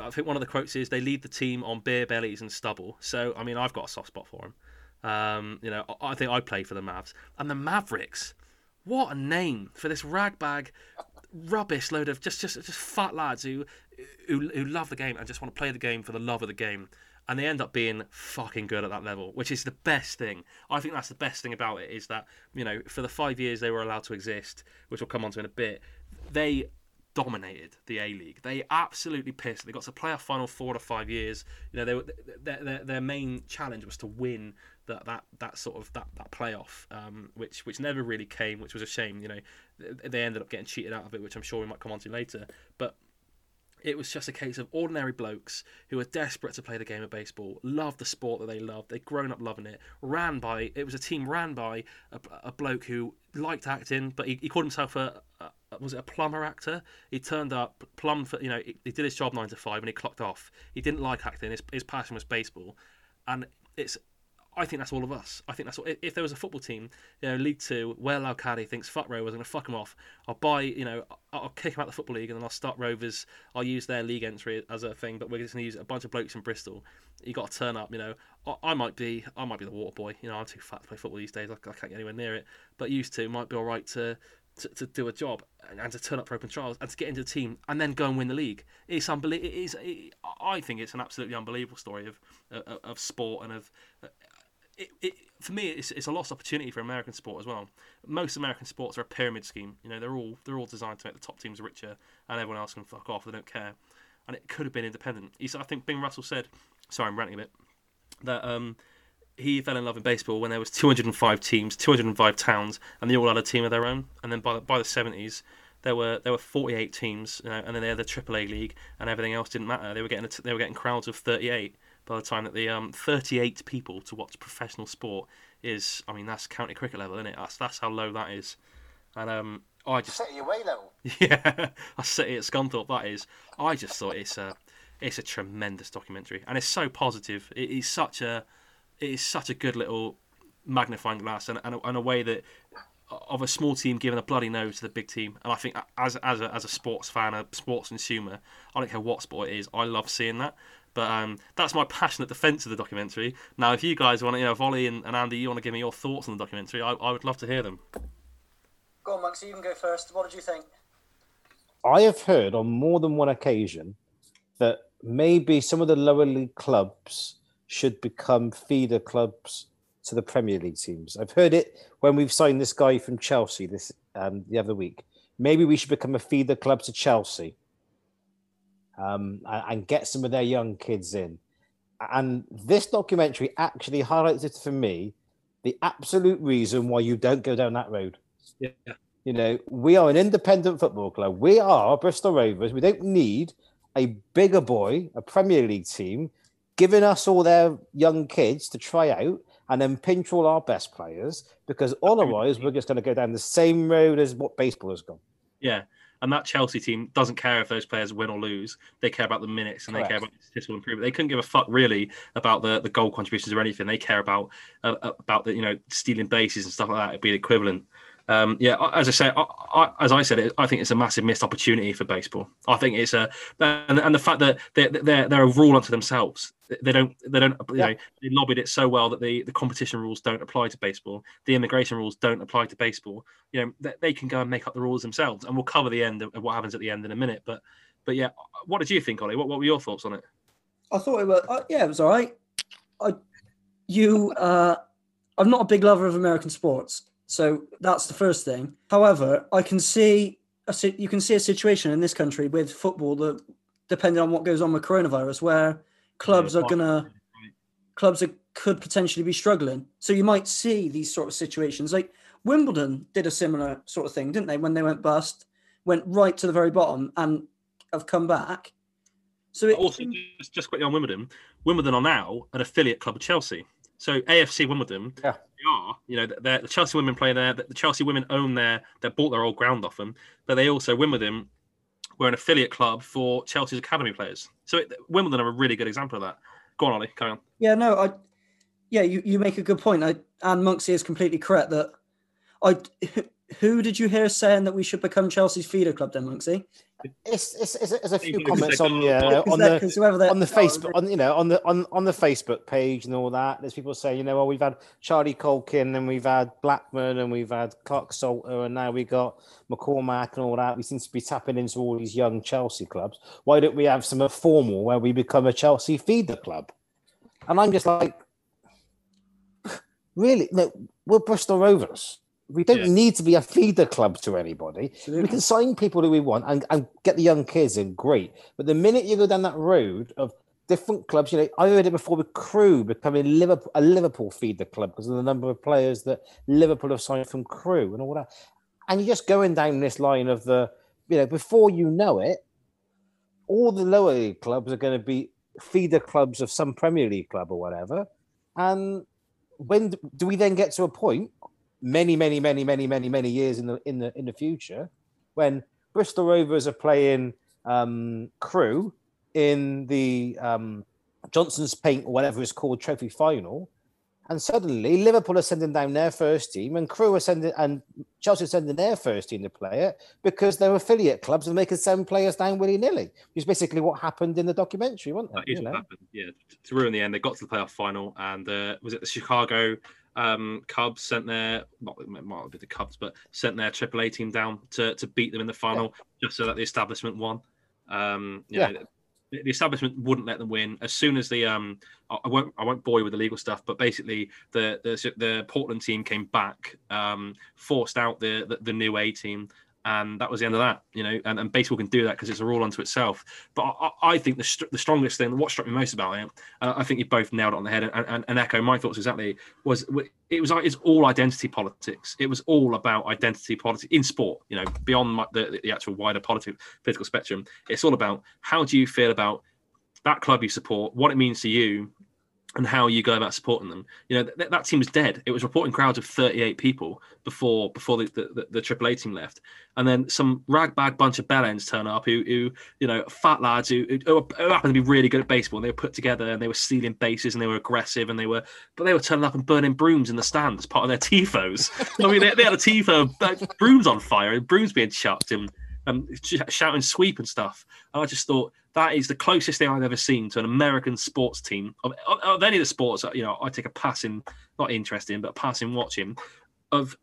[SPEAKER 1] I think one of the quotes is they lead the team on beer bellies and stubble. So I mean, I've got a soft spot for him. Um, you know, I think I play for the Mavs and the Mavericks. What a name for this ragbag, rubbish load of just just just fat lads who who who love the game and just want to play the game for the love of the game and they end up being fucking good at that level, which is the best thing. I think that's the best thing about it is that you know for the five years they were allowed to exist, which we'll come on to in a bit, they dominated the A League. They absolutely pissed. They got to play a final four to five years. You know, they were, their, their their main challenge was to win that that that sort of that that playoff, um, which which never really came, which was a shame. You know, they ended up getting cheated out of it, which I'm sure we might come on to later. But it was just a case of ordinary blokes who were desperate to play the game of baseball, loved the sport that they loved, they'd grown up loving it, ran by, it was a team ran by a, a bloke who liked acting, but he, he called himself a, a, was it a plumber actor? He turned up, plumbed for, you know, he, he did his job nine to five and he clocked off. He didn't like acting, his, his passion was baseball. And it's, I think that's all of us. I think that's all. If there was a football team, you know, League Two, where Al Qadi thinks fuck Rovers, I'm going to fuck them off. I'll buy, you know, I'll kick them out of the football league, and then I'll start Rovers. I'll use their league entry as a thing, but we're just going to use a bunch of blokes in Bristol. You got to turn up, you know. I, I might be, I might be the water boy. You know, I'm too fat to play football these days. I, I can't get anywhere near it. But used to might be all right to to, to do a job and to turn up for open trials and to get into the team and then go and win the league. It's unbelievable. It is. It, I think it's an absolutely unbelievable story of of, of sport and of. It, it, for me, it's, it's a lost opportunity for American sport as well. Most American sports are a pyramid scheme. You know, they're all they're all designed to make the top teams richer, and everyone else can fuck off. They don't care. And it could have been independent. He's, I think Bing Russell said. Sorry, I'm ranting a bit. That um, he fell in love in baseball when there was 205 teams, 205 towns, and they all had a team of their own. And then by the, by the 70s, there were there were 48 teams, you know, and then they had the AAA league, and everything else didn't matter. They were getting they were getting crowds of 38 by the time that the um 38 people to watch professional sport is. I mean, that's county cricket level, isn't it? That's that's how low that is. And um, I just
[SPEAKER 4] City away level.
[SPEAKER 1] yeah, I City at Scunthorpe. That is. I just thought it's a it's a tremendous documentary, and it's so positive. It is such a it is such a good little magnifying glass and, and, a, and a way that of a small team giving a bloody no to the big team. And I think as as a, as a sports fan, a sports consumer, I don't care what sport it is, I love seeing that. But um, that's my passionate defence of the documentary. Now, if you guys want to, you know, Volley and, and Andy, you want to give me your thoughts on the documentary, I, I would love to hear them.
[SPEAKER 3] Go on, Monks, you can go first. What did you think?
[SPEAKER 2] I have heard on more than one occasion that maybe some of the lower league clubs should become feeder clubs to the Premier League teams. I've heard it when we've signed this guy from Chelsea this um, the other week. Maybe we should become a feeder club to Chelsea um, and, and get some of their young kids in. And this documentary actually highlights it for me the absolute reason why you don't go down that road.
[SPEAKER 1] Yeah.
[SPEAKER 2] You know, we are an independent football club. We are Bristol Rovers. We don't need a bigger boy, a Premier League team, giving us all their young kids to try out and then pinch all our best players because otherwise we're just going to go down the same road as what baseball has gone.
[SPEAKER 1] Yeah. And that Chelsea team doesn't care if those players win or lose. They care about the minutes and Correct. they care about the statistical improvement. They couldn't give a fuck really about the, the goal contributions or anything. They care about uh, about the you know stealing bases and stuff like that. It'd be equivalent um, yeah, as I say, I, I, as I said, I think it's a massive missed opportunity for baseball. I think it's a and, and the fact that they're, they're they're a rule unto themselves. They don't they don't you yeah. know they lobbied it so well that the the competition rules don't apply to baseball. The immigration rules don't apply to baseball. You know they, they can go and make up the rules themselves, and we'll cover the end of what happens at the end in a minute. But but yeah, what did you think, Ollie? What, what were your thoughts on it?
[SPEAKER 3] I thought it was uh, yeah, it was all right. I you uh, I'm not a big lover of American sports. So that's the first thing. However, I can see a you can see a situation in this country with football that, depending on what goes on with coronavirus, where clubs yeah, are gonna clubs are, could potentially be struggling. So you might see these sort of situations. Like Wimbledon did a similar sort of thing, didn't they? When they went bust, went right to the very bottom and have come back. So it,
[SPEAKER 1] also just, just quickly on Wimbledon, Wimbledon are now an affiliate club of Chelsea. So AFC Wimbledon,
[SPEAKER 2] yeah.
[SPEAKER 1] Are, you know, the Chelsea women play there. The Chelsea women own their, they bought their old ground off them, but they also Wimbledon were an affiliate club for Chelsea's academy players. So it, Wimbledon are a really good example of that. Go on, Ollie, carry on.
[SPEAKER 3] Yeah, no, I, yeah, you, you make a good point. I, and Monksy is completely correct that I, who did you hear saying that we should become Chelsea's feeder club then, Monksy?
[SPEAKER 2] It's, it's, it's, it's a few comments on yeah on the on the Facebook on you know on the on, on the Facebook page and all that. There's people saying you know well we've had Charlie Colkett and we've had Blackman and we've had Clarke-Salter and now we got McCormack and all that. We seem to be tapping into all these young Chelsea clubs. Why don't we have some formal where we become a Chelsea feeder club? And I'm just like, really? No, we're Bristol Rovers we don't yeah. need to be a feeder club to anybody. Absolutely. We can sign people who we want and, and get the young kids in, great. But the minute you go down that road of different clubs, you know, I heard it before with Crewe becoming Liverpool, a Liverpool feeder club because of the number of players that Liverpool have signed from Crewe and all that. And you're just going down this line of the, you know, before you know it, all the lower league clubs are going to be feeder clubs of some Premier League club or whatever. And when do we then get to a point many, many, many, many, many, many years in the in the in the future, when Bristol Rovers are playing um, Crewe in the um, Johnstone's Paint or whatever it's called trophy final, And suddenly Liverpool are sending down their first team, and Crewe are sending, and Chelsea are sending their first team to play it because their affiliate clubs are making send players down willy nilly, which is basically what happened in the documentary, wasn't it?
[SPEAKER 1] That is
[SPEAKER 2] You
[SPEAKER 1] what happened. Yeah, to ruin the end, they got to the playoff final, and uh, was it the Chicago um, Cubs sent their not it might been the Cubs, but sent their AAA team down to to beat them in the final, just so that the establishment won. Um, you
[SPEAKER 2] Yeah.
[SPEAKER 1] know, the, the establishment wouldn't let them win as soon as the um I I won't I won't bore you with the legal stuff, but basically the the the Portland team came back, um, forced out the, the the new A team, and that was the end of that. You know, and, and baseball can do that because it's a rule unto itself. But I, I- think the str- the strongest thing, what struck me most about it, uh, I think you both nailed it on the head, and, and, and echo my thoughts exactly. Was it was it's all identity politics. It was all about identity politics in sport. You know, beyond my, the the actual wider political spectrum, it's all about how do you feel about that club you support, what it means to you, and how you go about supporting them. You know, th- that team was dead. It was reporting crowds of 38 people before before the, the, the, AAA team left. And then some ragbag bunch of bellends turn up who, who you know, fat lads who, who, who happen to be really good at baseball. And they were put together and they were stealing bases and they were aggressive and they were, but they were turning up and burning brooms in the stand as part of their tifos. I mean, they, they had a tifo, brooms on fire and brooms being chucked and um, shouting sweep and stuff. And I just thought that is the closest thing I've ever seen to an American sports team of, of, of any of the sports. You know, I take a passing, not interest in, but passing watching of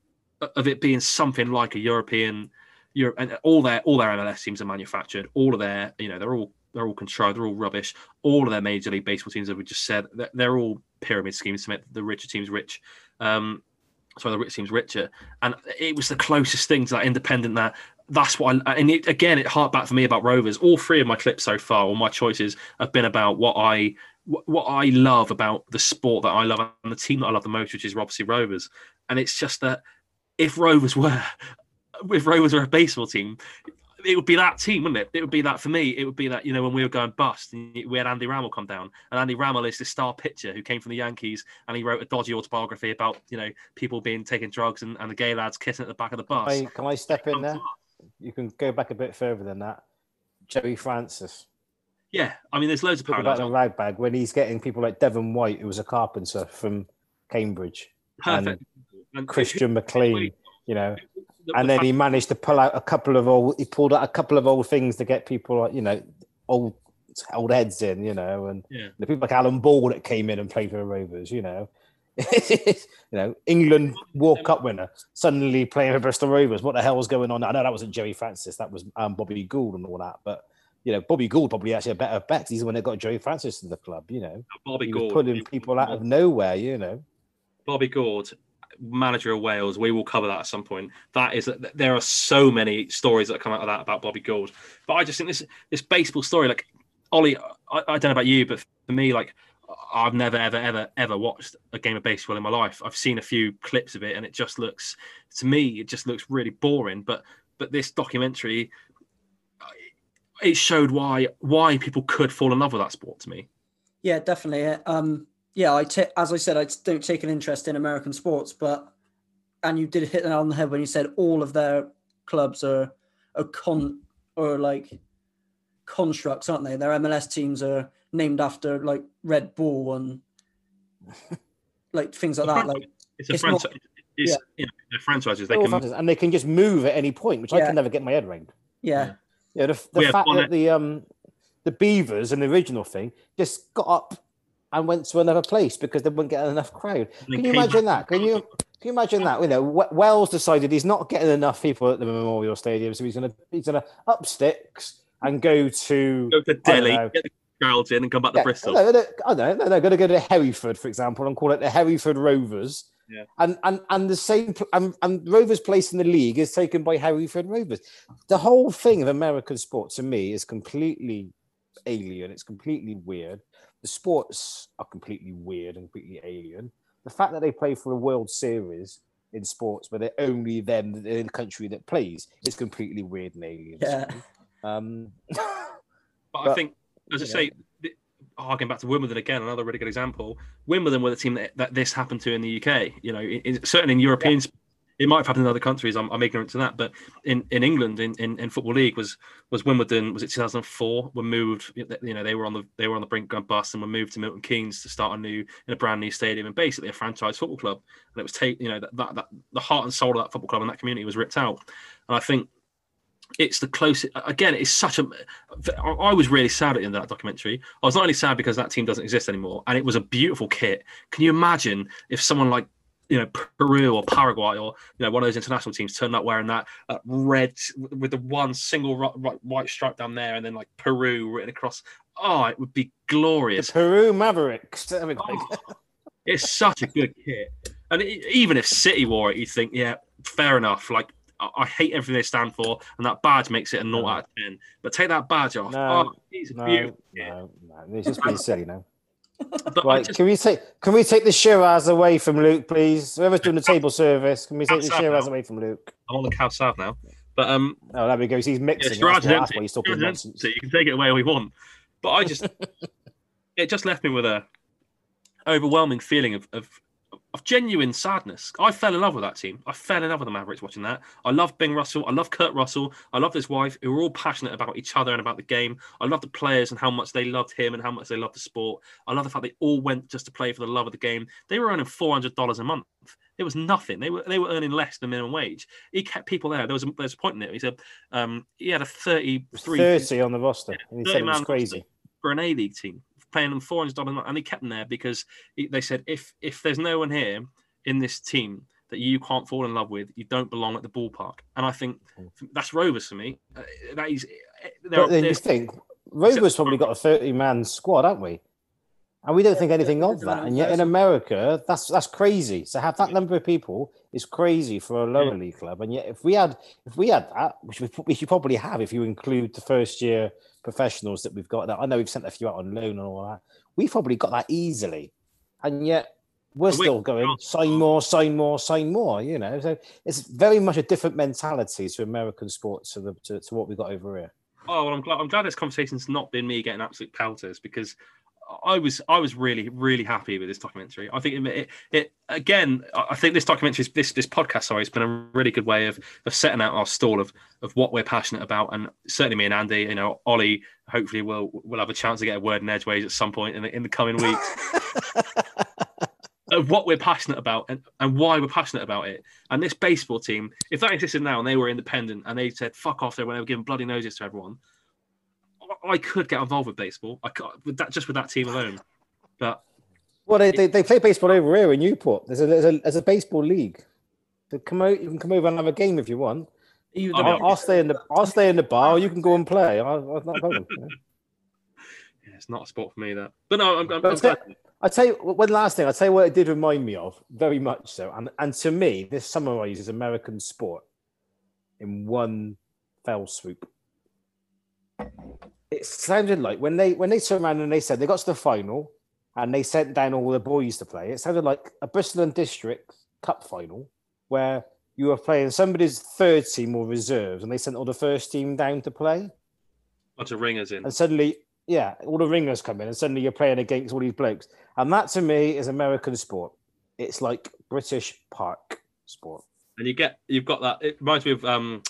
[SPEAKER 1] of it being something like a European, Europe, and all their all their MLS teams are manufactured. All of their, you know, they're all they're all controlled. They're all rubbish. All of their major league baseball teams, as we just said, they're, they're all pyramid schemes to make the richer teams rich. Um, sorry, the rich teams richer, and it was the closest thing to that independent that that's what I, and it, again it harked back for me about rovers all three of my clips so far all my choices have been about what i what i love about the sport that i love and the team that i love the most which is obviously rovers and it's just that if rovers were if rovers were a baseball team it would be that team, wouldn't it? It would be that for me. It would be that you know when we were going bust, and we had Andy Rammel come down, and Andy Rammel is this star pitcher who came from the Yankees, and he wrote a dodgy autobiography about you know people being taking drugs and, and the gay lads kissing at the back of the bus.
[SPEAKER 2] I, can I step in there? You can go back a bit further than that. Gerry Francis.
[SPEAKER 1] Yeah, I mean, there's loads of
[SPEAKER 2] Talk about the rag bag when he's getting people like Devon White, who was a carpenter from Cambridge,
[SPEAKER 1] Perfect. And
[SPEAKER 2] Christian McClean, you know, and
[SPEAKER 1] the
[SPEAKER 2] then he managed to pull out a couple of old. He pulled out a couple of old things to get people, like, you know, old old heads in, you know, and
[SPEAKER 1] Yeah.
[SPEAKER 2] the people like Alan Ball that came in and played for the Rovers, you know. you know, England World Cup winner suddenly playing for Bristol Rovers. What the hell was going on? I know that wasn't Gerry Francis, that was um, Bobby Gould and all that. But you know, Bobby Gould probably actually a better bet. He's the one that got Gerry Francis to the club. You know,
[SPEAKER 1] Bobby Gould,
[SPEAKER 2] pulling people out of nowhere. You know,
[SPEAKER 1] Bobby Gould, manager of Wales. We will cover that at some point. That is, that there are so many stories that come out of that about Bobby Gould. But I just think this this baseball story, like Ollie, I, I don't know about you, but for me, like I've never ever ever ever watched a game of baseball in my life. I've seen a few clips of it, and it just looks to me, it just looks really boring. But but this documentary, it showed why why people could fall in love with that sport. To me,
[SPEAKER 3] Yeah, definitely. Um, yeah, I ta- as I said, I don't take an interest in American sports, but and you did hit it on the head when you said all of their clubs are are con or like constructs, aren't they? Their MLS teams are named after like Red Bull and like things like that. Like
[SPEAKER 1] it's a
[SPEAKER 3] It's not-
[SPEAKER 1] It's,
[SPEAKER 3] yeah.
[SPEAKER 1] you know, they're franchises. They can
[SPEAKER 2] franchises, and they can just move at any point, which I can never get my head around.
[SPEAKER 3] yeah,
[SPEAKER 2] Yeah, the, the fact that the um the Beavers and the original thing just got up and went to another place because they wouldn't get enough crowd. Can you imagine that? Can you can you imagine that? You know, Wells decided he's not getting enough people at the Memorial Stadium, so he's gonna he's gonna up sticks and go to
[SPEAKER 1] go to Delhi,
[SPEAKER 2] know.
[SPEAKER 1] get the crowds in, and come back to
[SPEAKER 2] yeah,
[SPEAKER 1] Bristol.
[SPEAKER 2] No, no, I don't know. They're going to go to Hereford, for example, and call it the Hereford Rovers.
[SPEAKER 1] Yeah.
[SPEAKER 2] And and and the same and, and Rovers' place in the league is taken by Hereford Rovers. The whole thing of American sport to me is completely alien. It's completely weird. The sports are completely weird and completely alien. The fact that they play for a World Series in sports where they're only them in the country that plays is completely weird and alien.
[SPEAKER 3] Yeah.
[SPEAKER 2] Um,
[SPEAKER 1] But, I think, as I say, harking back to Wimbledon again, another really good example. Wimbledon were the team that, that this happened to in the UK. You know, in, in- certainly in European, sp- it might have happened in other countries. I'm, I'm ignorant to that, but in, in England, in, in, in football league, was was Wimbledon. Was it 2004? Were moved. You know, they were on the they were on the brink of bust and were moved to Milton Keynes to start a new in a brand new stadium and basically a franchise football club. And it was take you know that, that, that the heart and soul of that football club and that community was ripped out. And I think it's the closest again it's such a i was really sad at the end of that documentary i was not only sad because that team doesn't exist anymore and it was a beautiful kit can you imagine if someone like you know Peru or Paraguay or you know one of those international teams turned up wearing that uh, red with the one single white stripe down there and then like Peru written across. Oh, it would be glorious.
[SPEAKER 2] The Peru Mavericks. Oh,
[SPEAKER 1] it's such a good kit, and it, even if City wore it, you'd think, yeah, fair enough. Like I, hate everything they stand for, and that badge makes it a naught out of ten. But take that badge off. No, oh, it's no, beautiful.
[SPEAKER 2] No, no, it's just being silly now. right, just, can we take can we take the Shiraz away from Luke, please? Whoever's doing the table service, can we take the Shiraz away from Luke?
[SPEAKER 1] I'm on the Cab Sav now. But um,
[SPEAKER 2] oh, there we go. He's mixing.
[SPEAKER 1] Yeah, that's why he's talking nonsense. So you can take it away all you want. But I just, it just left me with a overwhelming feeling of, of of genuine sadness. I fell in love with that team. I fell in love with the Mavericks watching that. I love Bing Russell. I love Kurt Russell. I love his wife, who were all passionate about each other and about the game. I love the players and how much they loved him and how much they loved the sport. I love the fact they all went just to play for the love of the game. They were earning four hundred dollars a month. It was nothing. They were they were earning less than minimum wage. He kept people there. There was a, there was a point in it. He said um, he had a thirty three
[SPEAKER 2] thirty on the roster. Yeah, he said it was crazy
[SPEAKER 1] for an A League team, paying them four hundred dollars, and he kept them there because they said if if there's no one here in this team that you can't fall in love with, you don't belong at the ballpark. And I think hmm. that's Rovers for me. Uh, that is.
[SPEAKER 2] But then you think Rovers probably got a thirty-man squad, haven't we? And we don't think anything of that. And yet in America, that's that's crazy. So have that number of people is crazy for a lower league club. And yet if we had if we had that, which we, we should probably have if you include the first year professionals that we've got. That I know we've sent a few out on loan and all that. We've probably got that easily. And yet we're still going sign more, sign more, sign more. You know, so it's very much a different mentality to American sports to the to, to what we got over here.
[SPEAKER 1] Oh well, I'm glad. I'm glad this conversation's not been me getting absolute pelters because I was I was really really happy with this documentary. I think it, it, it again. I think this documentary, this this podcast, sorry, has been a really good way of of setting out our stall of of what we're passionate about, and certainly me and Andy, you know, Ollie, hopefully we'll we'll have a chance to get a word in edgeways at some point in the in the coming weeks. of what we're passionate about and, and why we're passionate about it. And this baseball team, if that existed now and they were independent and they said fuck off they were giving bloody noses to everyone, I could get involved with baseball. I could, with that just with that team alone. But
[SPEAKER 2] well, they, they, they play baseball over here in Newport. There's a there's a, there's a baseball league. To come out, you can come over and have a game if you want. You, I'll, I'll, stay in the I'll stay in the bar. You can go and play. I, I, not problem.
[SPEAKER 1] yeah, it's not a sport for me that. But no, I'm, I'm, I'm
[SPEAKER 2] I tell you one last thing. I tell you what it did remind me of, very much so, and and to me, this summarizes American sport in one fell swoop. It sounded like when they when they turned around and they said they got to the final and they sent down all the boys to play. It sounded like a Bristol and District Cup final where you were playing somebody's third team or reserves, and they sent all the first team down to play.
[SPEAKER 1] Bunch of ringers in,
[SPEAKER 2] and suddenly yeah, all the ringers come in, and suddenly you're playing against all these blokes, and that to me is American sport. It's like British park sport.
[SPEAKER 1] And you get you've got that. It reminds me of um,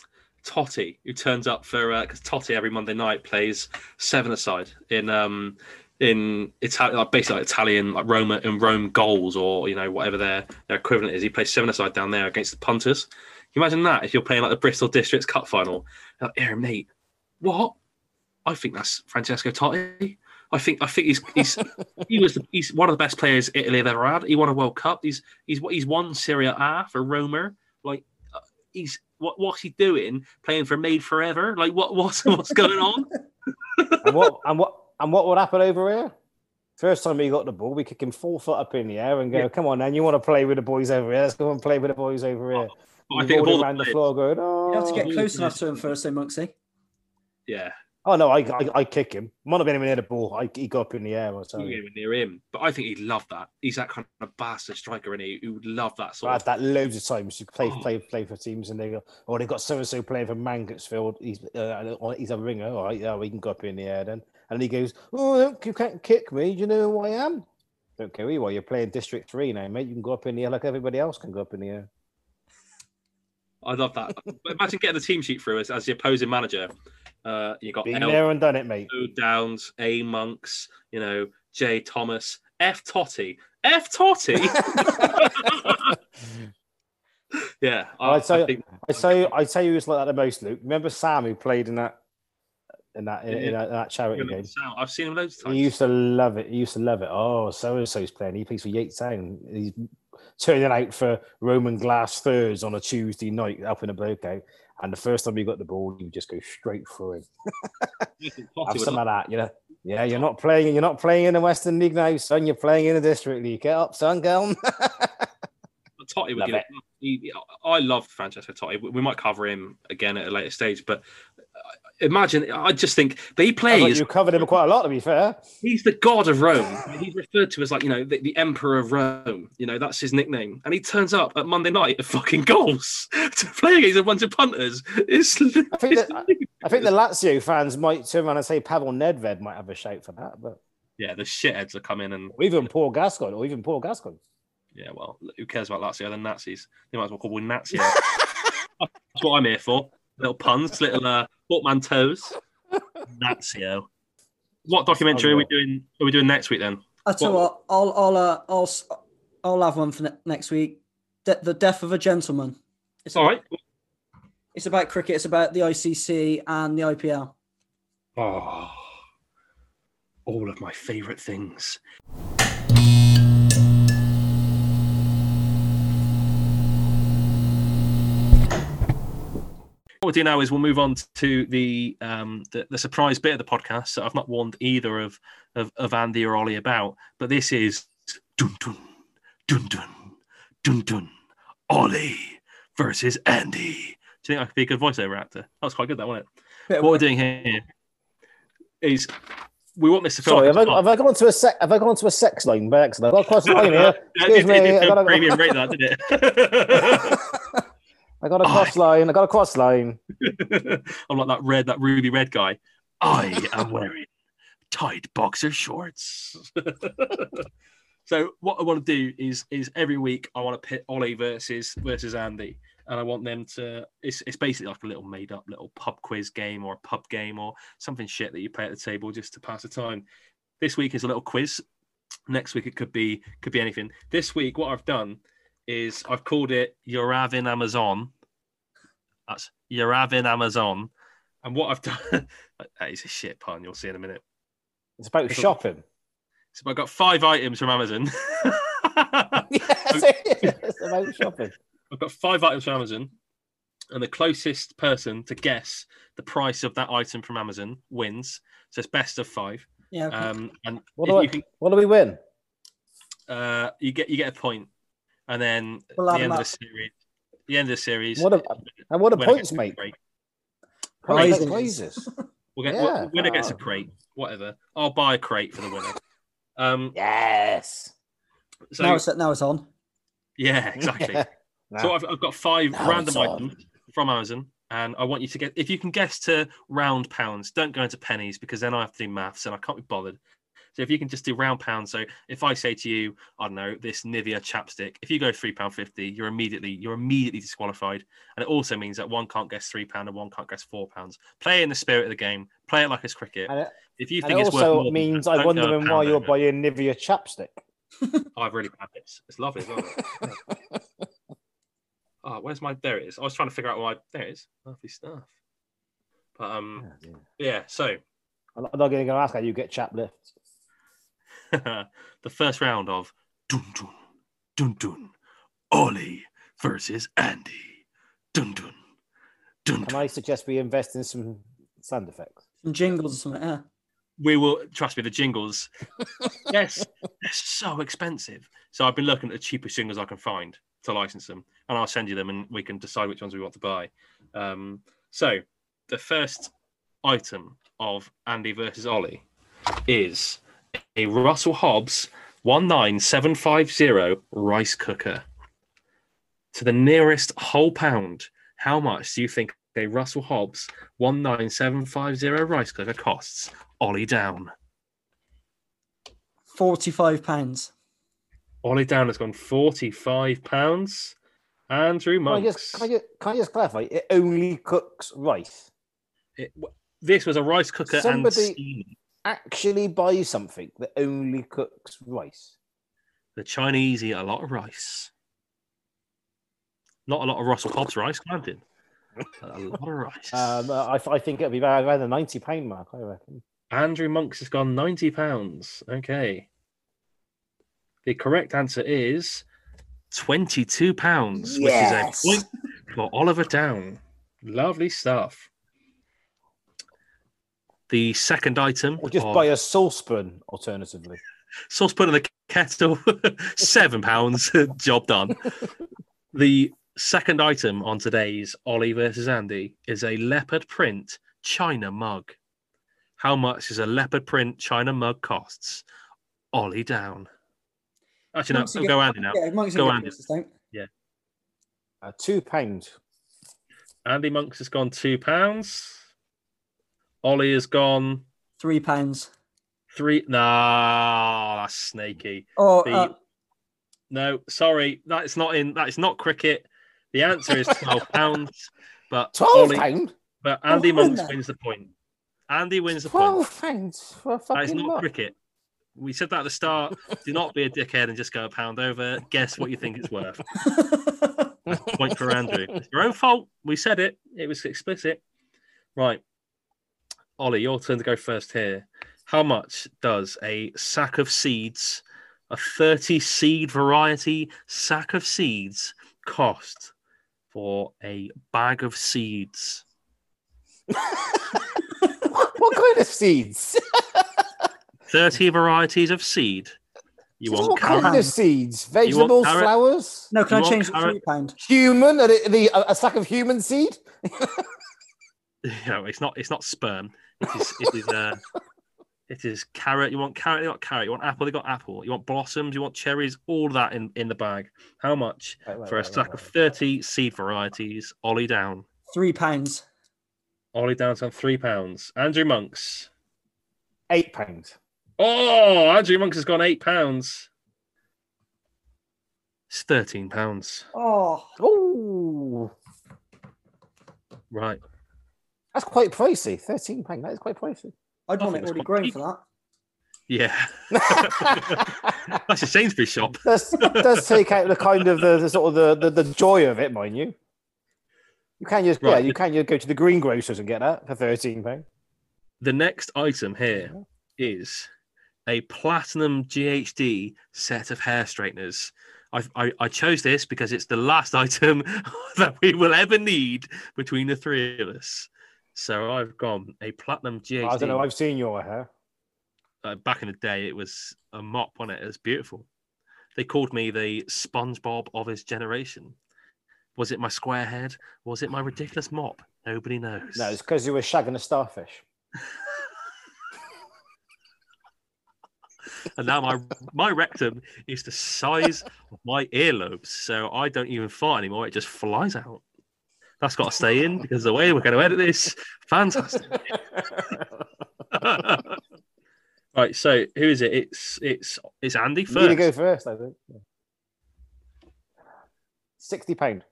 [SPEAKER 1] Totti, who turns up for because uh, Totti every Monday night plays seven aside in um, in Italian, like basically like Italian like Roma in Rome goals or you know whatever their their equivalent is. He plays seven aside down there against the punters. Can you imagine that if you're playing like the Bristol Districts Cup final? Like, Aaron, mate, what? I think that's Francesco Totti. I think I think he's he's he was the, he's one of the best players Italy have ever had. He won a World Cup. He's he's he's won Serie A for Roma. Like he's what what's he doing playing for Made Forever? Like what what's what's going on?
[SPEAKER 2] and what and what and what would happen over here? First time he got the ball, we kick him four foot up in the air and go, yeah. "Come on, man! You want to play with the boys over here? Let's go and play with the boys over here." Oh, I think around the, the floor going, "Oh."
[SPEAKER 3] You have to get oh, close enough to him first, though, Monksy.
[SPEAKER 1] Yeah,
[SPEAKER 2] Oh no, I, I, I kick him. Might have been even near the ball. I he got up in the air or something.
[SPEAKER 1] Near him, but I think he'd love that. He's that kind of bastard striker, and he who would love that sort.
[SPEAKER 2] I had that loads of times. You play oh. play play for teams, and they go, "Oh, they've got so and so playing for Mangotsfield. He's uh, he's a ringer. All right, yeah, we can go up in the air then." And he goes, "Oh, you can't kick me. Do you know who I am?" Don't care who you are. You're playing District Three now, mate. You can go up in the air like everybody else can go up in the air.
[SPEAKER 1] I love that. But Imagine getting the team sheet through as, as the opposing manager. Uh, you got
[SPEAKER 2] Been
[SPEAKER 1] El
[SPEAKER 2] there and done it, mate.
[SPEAKER 1] Downs, A Monks, you know, J Thomas, F Totti, F Totti. yeah, I,
[SPEAKER 2] I'd say-
[SPEAKER 1] I think
[SPEAKER 2] I say, I say who was like that the most, Luke. Remember Sam who played in that in that in, in that, in that charity game?
[SPEAKER 1] I've seen him loads of times.
[SPEAKER 2] He used to love it. He used to love it. Oh, so and so's playing. He plays for Yates Town. He's turning out for Roman glass thirds on a Tuesday night, helping a bloke out. And the first time you got the ball, you just go straight through him.
[SPEAKER 1] I think Totti
[SPEAKER 2] Have some of that, you know. Yeah, you're not playing. You're not playing in the Western League now, son. You're playing in the District League. Get up, son. Get on.
[SPEAKER 1] Totti would
[SPEAKER 2] Love
[SPEAKER 1] give it. He, I love Francesco Totti. We- might cover him again at a later stage, but imagine. I just think, but he
[SPEAKER 2] I
[SPEAKER 1] plays.
[SPEAKER 2] you covered him quite a lot, to be fair.
[SPEAKER 1] He's the god of Rome. He's referred to as like you know the, the emperor of Rome. You know that's his nickname, and he turns up at Monday night at fucking goals to play against a bunch of punters. It's,
[SPEAKER 2] I think
[SPEAKER 1] it's
[SPEAKER 2] that- I think the Lazio fans might turn around and say Pavel Nedved might have a shout for that, but
[SPEAKER 1] yeah, the shitheads are coming and
[SPEAKER 2] or even Paul Gascoigne, or even Paul Gascoigne.
[SPEAKER 1] yeah, well, who cares about Lazio? They're Nazis. They might as well call me Nazio. That's what I'm here for. Little puns, little uh, portmanteaus. Nazio. What documentary are we doing? Are we doing next week then?
[SPEAKER 3] I tell you what, I'll I'll uh, I'll s- I'll have one for ne- next week. De- the death of a gentleman. It's
[SPEAKER 1] All right.
[SPEAKER 3] It's about cricket. It's about the ICC and the IPL.
[SPEAKER 1] Oh, all of my favourite things. What we'll do now is we'll move on to the um, the, the surprise bit of the podcast that I've not warned either of, of of Andy or Ollie about, but this is dun dun dun dun dun dun Ollie versus Andy. Do you think I could be a good voiceover actor? That was quite good, that wasn't it? What we're doing here is we want this to feel
[SPEAKER 2] Sorry,
[SPEAKER 1] like
[SPEAKER 2] have
[SPEAKER 1] a
[SPEAKER 2] I, have I gone to a sec? Have I gone to a sex line by accident? I've got a cross line here. Excuse
[SPEAKER 1] it,
[SPEAKER 2] me.
[SPEAKER 1] it, it,
[SPEAKER 2] I got a-
[SPEAKER 1] premium rate that, didn't it?
[SPEAKER 2] I got a cross line. I got a cross line.
[SPEAKER 1] I'm like that red, that ruby red guy. I am wearing tight boxer shorts. so what I want to do is is every week I want to pit Ollie versus versus Andy, and I want them to. It's it's basically like a little made up little pub quiz game or a pub game or something shit that you play at the table just to pass the time. This week is a little quiz. Next week it could be could be anything. This week what I've done is I've called it You're having Amazon. That's You're having Amazon. And what I've done, that is a shit pun. You'll see in a minute.
[SPEAKER 2] It's about shopping.
[SPEAKER 1] So I've got five items from Amazon.
[SPEAKER 2] yes, it's about shopping.
[SPEAKER 1] I've got five items from Amazon, and the closest person to guess the price of that item from Amazon wins. So it's best of five.
[SPEAKER 3] Yeah. okay.
[SPEAKER 1] Um, and
[SPEAKER 2] What do, I,
[SPEAKER 1] can,
[SPEAKER 2] what do we win?
[SPEAKER 1] uh, you get you get a point, and then
[SPEAKER 3] We'll
[SPEAKER 1] at the end
[SPEAKER 3] them
[SPEAKER 1] of the series, the end of the series,
[SPEAKER 2] What do, and what do
[SPEAKER 1] winner
[SPEAKER 2] points
[SPEAKER 1] gets a
[SPEAKER 2] make?
[SPEAKER 1] crate.
[SPEAKER 3] Prizes.
[SPEAKER 2] Prizes.
[SPEAKER 1] We'll get
[SPEAKER 2] Yeah.
[SPEAKER 1] winner gets a crate, whatever. I'll buy a crate for the winner. Um,
[SPEAKER 2] Yes.
[SPEAKER 1] so
[SPEAKER 3] now it's now it's on.
[SPEAKER 1] yeah, exactly. So
[SPEAKER 2] Nah.
[SPEAKER 1] I've, I've got five
[SPEAKER 2] Now
[SPEAKER 1] random items from Amazon, and I want you to get if you can guess to round pounds. Don't go into pennies because then I have to do maths and I can't be bothered. So if you can just do round pounds. So if I say to you, I don't know, this Nivea chapstick, if you go three pound fifty, you're immediately you're immediately disqualified, and it also means that one can't guess three pound and one can't guess four pounds. Play in the spirit of the game. Play it like it's cricket.
[SPEAKER 2] And it,
[SPEAKER 1] If you
[SPEAKER 2] and
[SPEAKER 1] think
[SPEAKER 2] it
[SPEAKER 1] it's worth
[SPEAKER 2] also
[SPEAKER 1] more
[SPEAKER 2] means
[SPEAKER 1] that,
[SPEAKER 2] I'm
[SPEAKER 1] don't go a
[SPEAKER 2] wondering why
[SPEAKER 1] pound
[SPEAKER 2] you're
[SPEAKER 1] over.
[SPEAKER 2] buying Nivea chapstick.
[SPEAKER 1] Oh, I've really had this. It's lovely. As well. oh, where's my? There it is. I was trying to figure out why. There it is. Lovely stuff. But um, yeah. So
[SPEAKER 2] I'm not going to ask how you get chap lifts.
[SPEAKER 1] the first round of dun dun dun dun, Ollie versus Andy. Dun dun dun.
[SPEAKER 2] Can. I suggest we invest in some sound effects?
[SPEAKER 3] Some jingles or something. Yeah.
[SPEAKER 1] We will trust me. The jingles. yes, they're so expensive. So I've been looking at the cheapest jingles I can find to license them, and I'll send you them, and we can decide which ones we want to buy. Um, so the first item of Andy versus Ollie is a Russell Hobbs 19750 rice cooker. To the nearest whole pound, how much do you think a Russell Hobbs 19750 rice cooker costs? Ollie down.
[SPEAKER 3] Forty-five pounds.
[SPEAKER 1] Ollie down has gone 45 pounds. Andrew
[SPEAKER 2] Can I, just, can, I just, can I just clarify? It only cooks rice.
[SPEAKER 1] It- this was a rice cooker
[SPEAKER 2] Somebody-
[SPEAKER 1] and steamer.
[SPEAKER 2] Actually, buy something that only cooks rice.
[SPEAKER 1] The Chinese eat a lot of rice. Not a lot of Russell Hobbs rice, granted. A lot of rice.
[SPEAKER 2] Um, uh, I, I think it'll be around around the ninety pound mark. I reckon.
[SPEAKER 1] Andrew Monks has gone ninety pounds. Okay. The correct answer is twenty-two pounds,
[SPEAKER 3] Yes.
[SPEAKER 1] which is a point for Oliver Down. Lovely stuff. The second item,
[SPEAKER 2] Or just
[SPEAKER 1] of
[SPEAKER 2] buy a saucepan alternatively.
[SPEAKER 1] saucepan in the kettle, seven pounds. Job done. The second item on today's Ollie versus Andy is a leopard print China mug. How much does a leopard print China mug costs? Ollie down. Actually,
[SPEAKER 3] Monks,
[SPEAKER 1] no,
[SPEAKER 3] you
[SPEAKER 1] go Andy now.
[SPEAKER 3] Yeah,
[SPEAKER 1] Go, Andy.
[SPEAKER 3] get this time.
[SPEAKER 2] Uh, two pound.
[SPEAKER 1] Andy Monks has gone two pounds. Ollie has gone
[SPEAKER 3] Three pounds.
[SPEAKER 1] three. Nah, that's snaky.
[SPEAKER 3] Oh,
[SPEAKER 1] The-
[SPEAKER 3] uh,
[SPEAKER 1] No, sorry, that is not in. That is not cricket. The answer is twelve pounds. But
[SPEAKER 2] Twelve
[SPEAKER 1] Ollie-
[SPEAKER 2] pound.
[SPEAKER 1] But Andy
[SPEAKER 3] Oh,
[SPEAKER 1] Monks wins the point. Andy wins the point.
[SPEAKER 2] Twelve pounds for a
[SPEAKER 1] That is not
[SPEAKER 2] mug.
[SPEAKER 1] cricket. We said that at the start. Do not be a dickhead and just go a pound over. Guess what you think it's worth. Point for Andrew. It's your own fault. We said it. It was explicit. Right. Ollie, your turn to go first here. How much does a sack of seeds, a 30 seed variety sack of seeds, cost for a bag of seeds?
[SPEAKER 2] what kind of seeds?
[SPEAKER 1] 30 varieties of seed. You want
[SPEAKER 2] what
[SPEAKER 1] carrot?
[SPEAKER 2] kind of seeds? Vegetables, flowers,
[SPEAKER 3] no, can
[SPEAKER 1] You
[SPEAKER 3] I change it to
[SPEAKER 1] carrot?
[SPEAKER 3] three pound?
[SPEAKER 2] human? Are the, the, a, a sack of human seed?
[SPEAKER 1] No, it's not. It's not sperm. It is. It is. Uh, it is carrot. You want carrot. You got carrot. You want apple. You got apple. You want blossoms. You want cherries. All that in in the bag. How much
[SPEAKER 2] Right, right,
[SPEAKER 1] for a
[SPEAKER 2] right,
[SPEAKER 1] stack
[SPEAKER 2] right,
[SPEAKER 1] of
[SPEAKER 2] right.
[SPEAKER 1] thirty seed varieties? Ollie down.
[SPEAKER 3] Three pounds.
[SPEAKER 1] Ollie down to three pounds. Andrew Monks.
[SPEAKER 2] Eight pounds.
[SPEAKER 1] Oh, Andrew Monks has gone eight pounds. It's thirteen pounds.
[SPEAKER 3] Oh,
[SPEAKER 2] Oh,
[SPEAKER 1] Right.
[SPEAKER 2] That's quite pricey. Thirteen pound. That is quite pricey.
[SPEAKER 3] I'd
[SPEAKER 1] I
[SPEAKER 3] want it already grown for that.
[SPEAKER 1] Yeah. That's a Sainsbury's shop.
[SPEAKER 2] does does take out the kind of the, the sort of the, the, the joy of it, mind you. You can just yeah, you can just go to the greengrocers and get that for thirteen pound.
[SPEAKER 1] The next item here is a platinum GHD set of hair straighteners. I, I, I chose this because it's the last item that we will ever need between the three of us. So I've gone a platinum GHD.
[SPEAKER 2] I don't know. I've seen your hair.
[SPEAKER 1] uh, back in the day, it was a mop on it. It was beautiful. They called me the SpongeBob of his generation. Was it my square head? Was it my ridiculous mop? Nobody knows.
[SPEAKER 2] No, it's because you were shagging a starfish.
[SPEAKER 1] and now my my rectum is the size of my earlobes, so I don't even fart anymore. It just flies out. That's got to stay in because the way we're going to edit this, fantastic. right, so who is it? It's it's it's Andy first.
[SPEAKER 2] You're gonna go first, I think. Yeah. Sixty pound.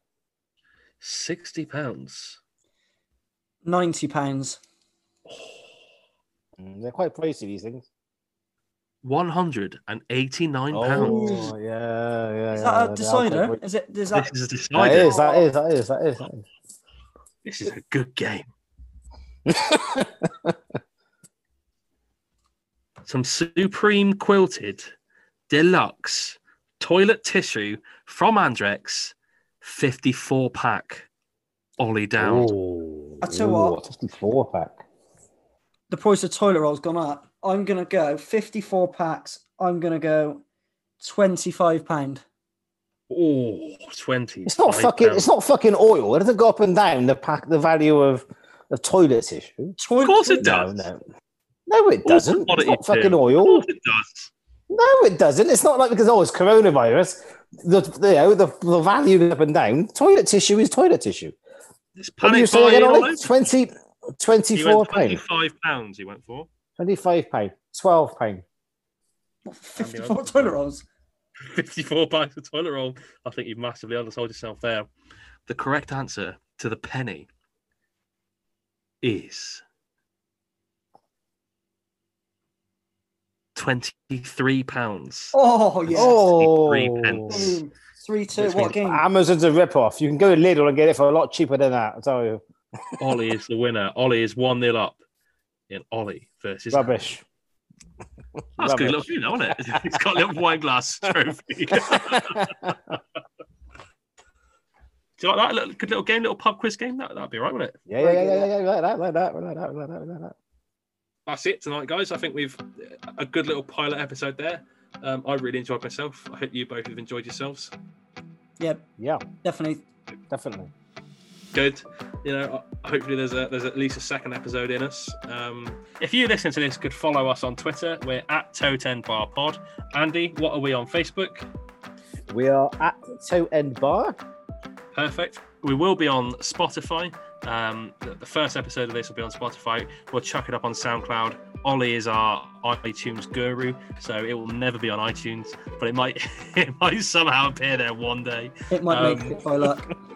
[SPEAKER 1] Sixty pounds.
[SPEAKER 3] Ninety pounds.
[SPEAKER 2] Mm, They're quite pricey these things.
[SPEAKER 1] One hundred and eighty-nine pounds.
[SPEAKER 2] Oh yeah, yeah.
[SPEAKER 3] Is that a decider? Is it? Is
[SPEAKER 1] This
[SPEAKER 3] that?
[SPEAKER 1] is a
[SPEAKER 2] That
[SPEAKER 1] decider.
[SPEAKER 2] is, that is, that is, that is, that is.
[SPEAKER 1] This is a good game. Some supreme quilted deluxe toilet tissue from Andrex, 54 pack. Ollie down.
[SPEAKER 3] I tell you what.
[SPEAKER 2] fifty-four pack.
[SPEAKER 3] The price of toilet rolls gone up. I'm gonna go fifty-four packs. I'm gonna go twenty-five pound.
[SPEAKER 1] Oh, 20.
[SPEAKER 2] It's not fucking. It's not fucking oil. It doesn't go up and down the pack. The value of of toilet tissue.
[SPEAKER 3] Toilet.
[SPEAKER 1] Of course it does.
[SPEAKER 2] no, no. It doesn't. It's
[SPEAKER 1] quality
[SPEAKER 2] not fucking
[SPEAKER 1] too. Of
[SPEAKER 2] oil.
[SPEAKER 1] course it does.
[SPEAKER 2] No, it doesn't. It's not like because oh, it's coronavirus. The you know the, the value goes up and down. Toilet tissue is toilet tissue.
[SPEAKER 1] It's
[SPEAKER 2] What
[SPEAKER 1] panic
[SPEAKER 2] you say again,
[SPEAKER 1] buying all
[SPEAKER 2] Ollie? 20, 24
[SPEAKER 1] went
[SPEAKER 2] pound,
[SPEAKER 1] 25 pounds he went for.
[SPEAKER 2] 25 pound, 12 pound.
[SPEAKER 3] Fifty-four toilet rolls.
[SPEAKER 1] 54 bags of toilet roll. I think you've massively undersold yourself there. The correct answer to the penny is 23 pounds.
[SPEAKER 3] Oh yeah.
[SPEAKER 2] Oh,
[SPEAKER 1] Three pence.
[SPEAKER 3] Boom. Three two.
[SPEAKER 1] Which
[SPEAKER 3] What
[SPEAKER 1] means
[SPEAKER 3] game?
[SPEAKER 2] Amazon's a rip-off. You can go to Lidl and get it for a lot cheaper than that. I tell you,
[SPEAKER 1] Ollie is the winner. Ollie is 1 0 up in Ollie versus.
[SPEAKER 2] rubbish.
[SPEAKER 1] That's good little
[SPEAKER 2] Rubbish.
[SPEAKER 1] thing, isn't it? He's got a little wine glass trophy. Do you like that? Little, good little game, little pub quiz game? That, that'd be right, wouldn't it?
[SPEAKER 2] Yeah, yeah, yeah, yeah, yeah, like that, like that, like that, like that, like that.
[SPEAKER 1] That's it tonight, guys. I think we've a good little pilot episode there. Um, I really enjoyed myself. I hope you both have enjoyed yourselves.
[SPEAKER 3] Yeah,
[SPEAKER 2] Yeah,
[SPEAKER 3] definitely.
[SPEAKER 2] definitely.
[SPEAKER 1] Good. You know, hopefully there's a there's at least a second episode in us. Um, if you listen to this, could follow us on Twitter. We're at Toe10 Bar Pod. Andy, what are we on Facebook?
[SPEAKER 2] We are at Toe End Bar.
[SPEAKER 1] Perfect. We will be on Spotify. Um, the, the first episode of this will be on Spotify. We'll chuck it up on SoundCloud. Ollie is our iTunes guru, so it will never be on iTunes, but it might it might somehow appear there one day.
[SPEAKER 3] It might
[SPEAKER 1] Um,
[SPEAKER 3] make it by luck.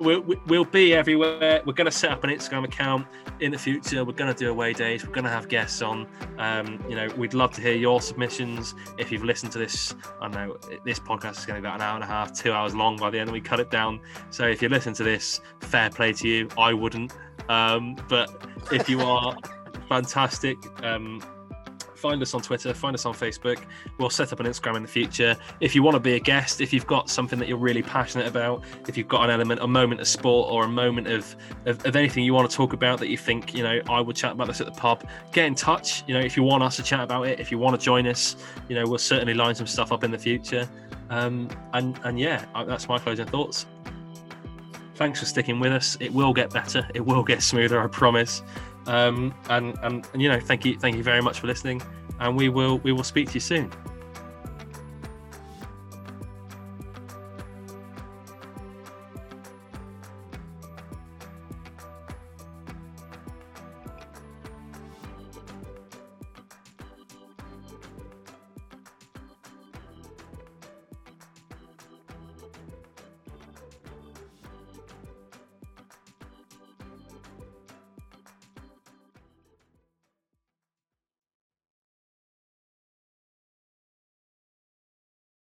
[SPEAKER 1] We'll, we- we'll be everywhere. We're going to set up an Instagram account in the future. We're going to do away days. We're going to have guests on. Um, you know, we'd love to hear your submissions. If you've listened to this, I know this podcast is going to be about an hour and a half, two hours long by the end. We cut it down. So if you listen to this, fair play to you. I wouldn't. Um, but if you are fantastic, um, find us on Twitter, find us on Facebook. We'll set up an Instagram in the future. If you want to be a guest, if you've got something that you're really passionate about, if you've got an element, a moment of sport or a moment of, of, of anything you want to talk about that you think, you know, I would chat about this at the pub, get in touch. You know, if you want us to chat about it, if you want to join us, you know, we'll certainly line some stuff up in the future. Um, and, and yeah, that's my closing thoughts. Thanks for sticking with us. It will get better. It will get smoother, I promise. Um, and, and and you know, thank you, thank you very much for listening. And we will we will speak to you soon.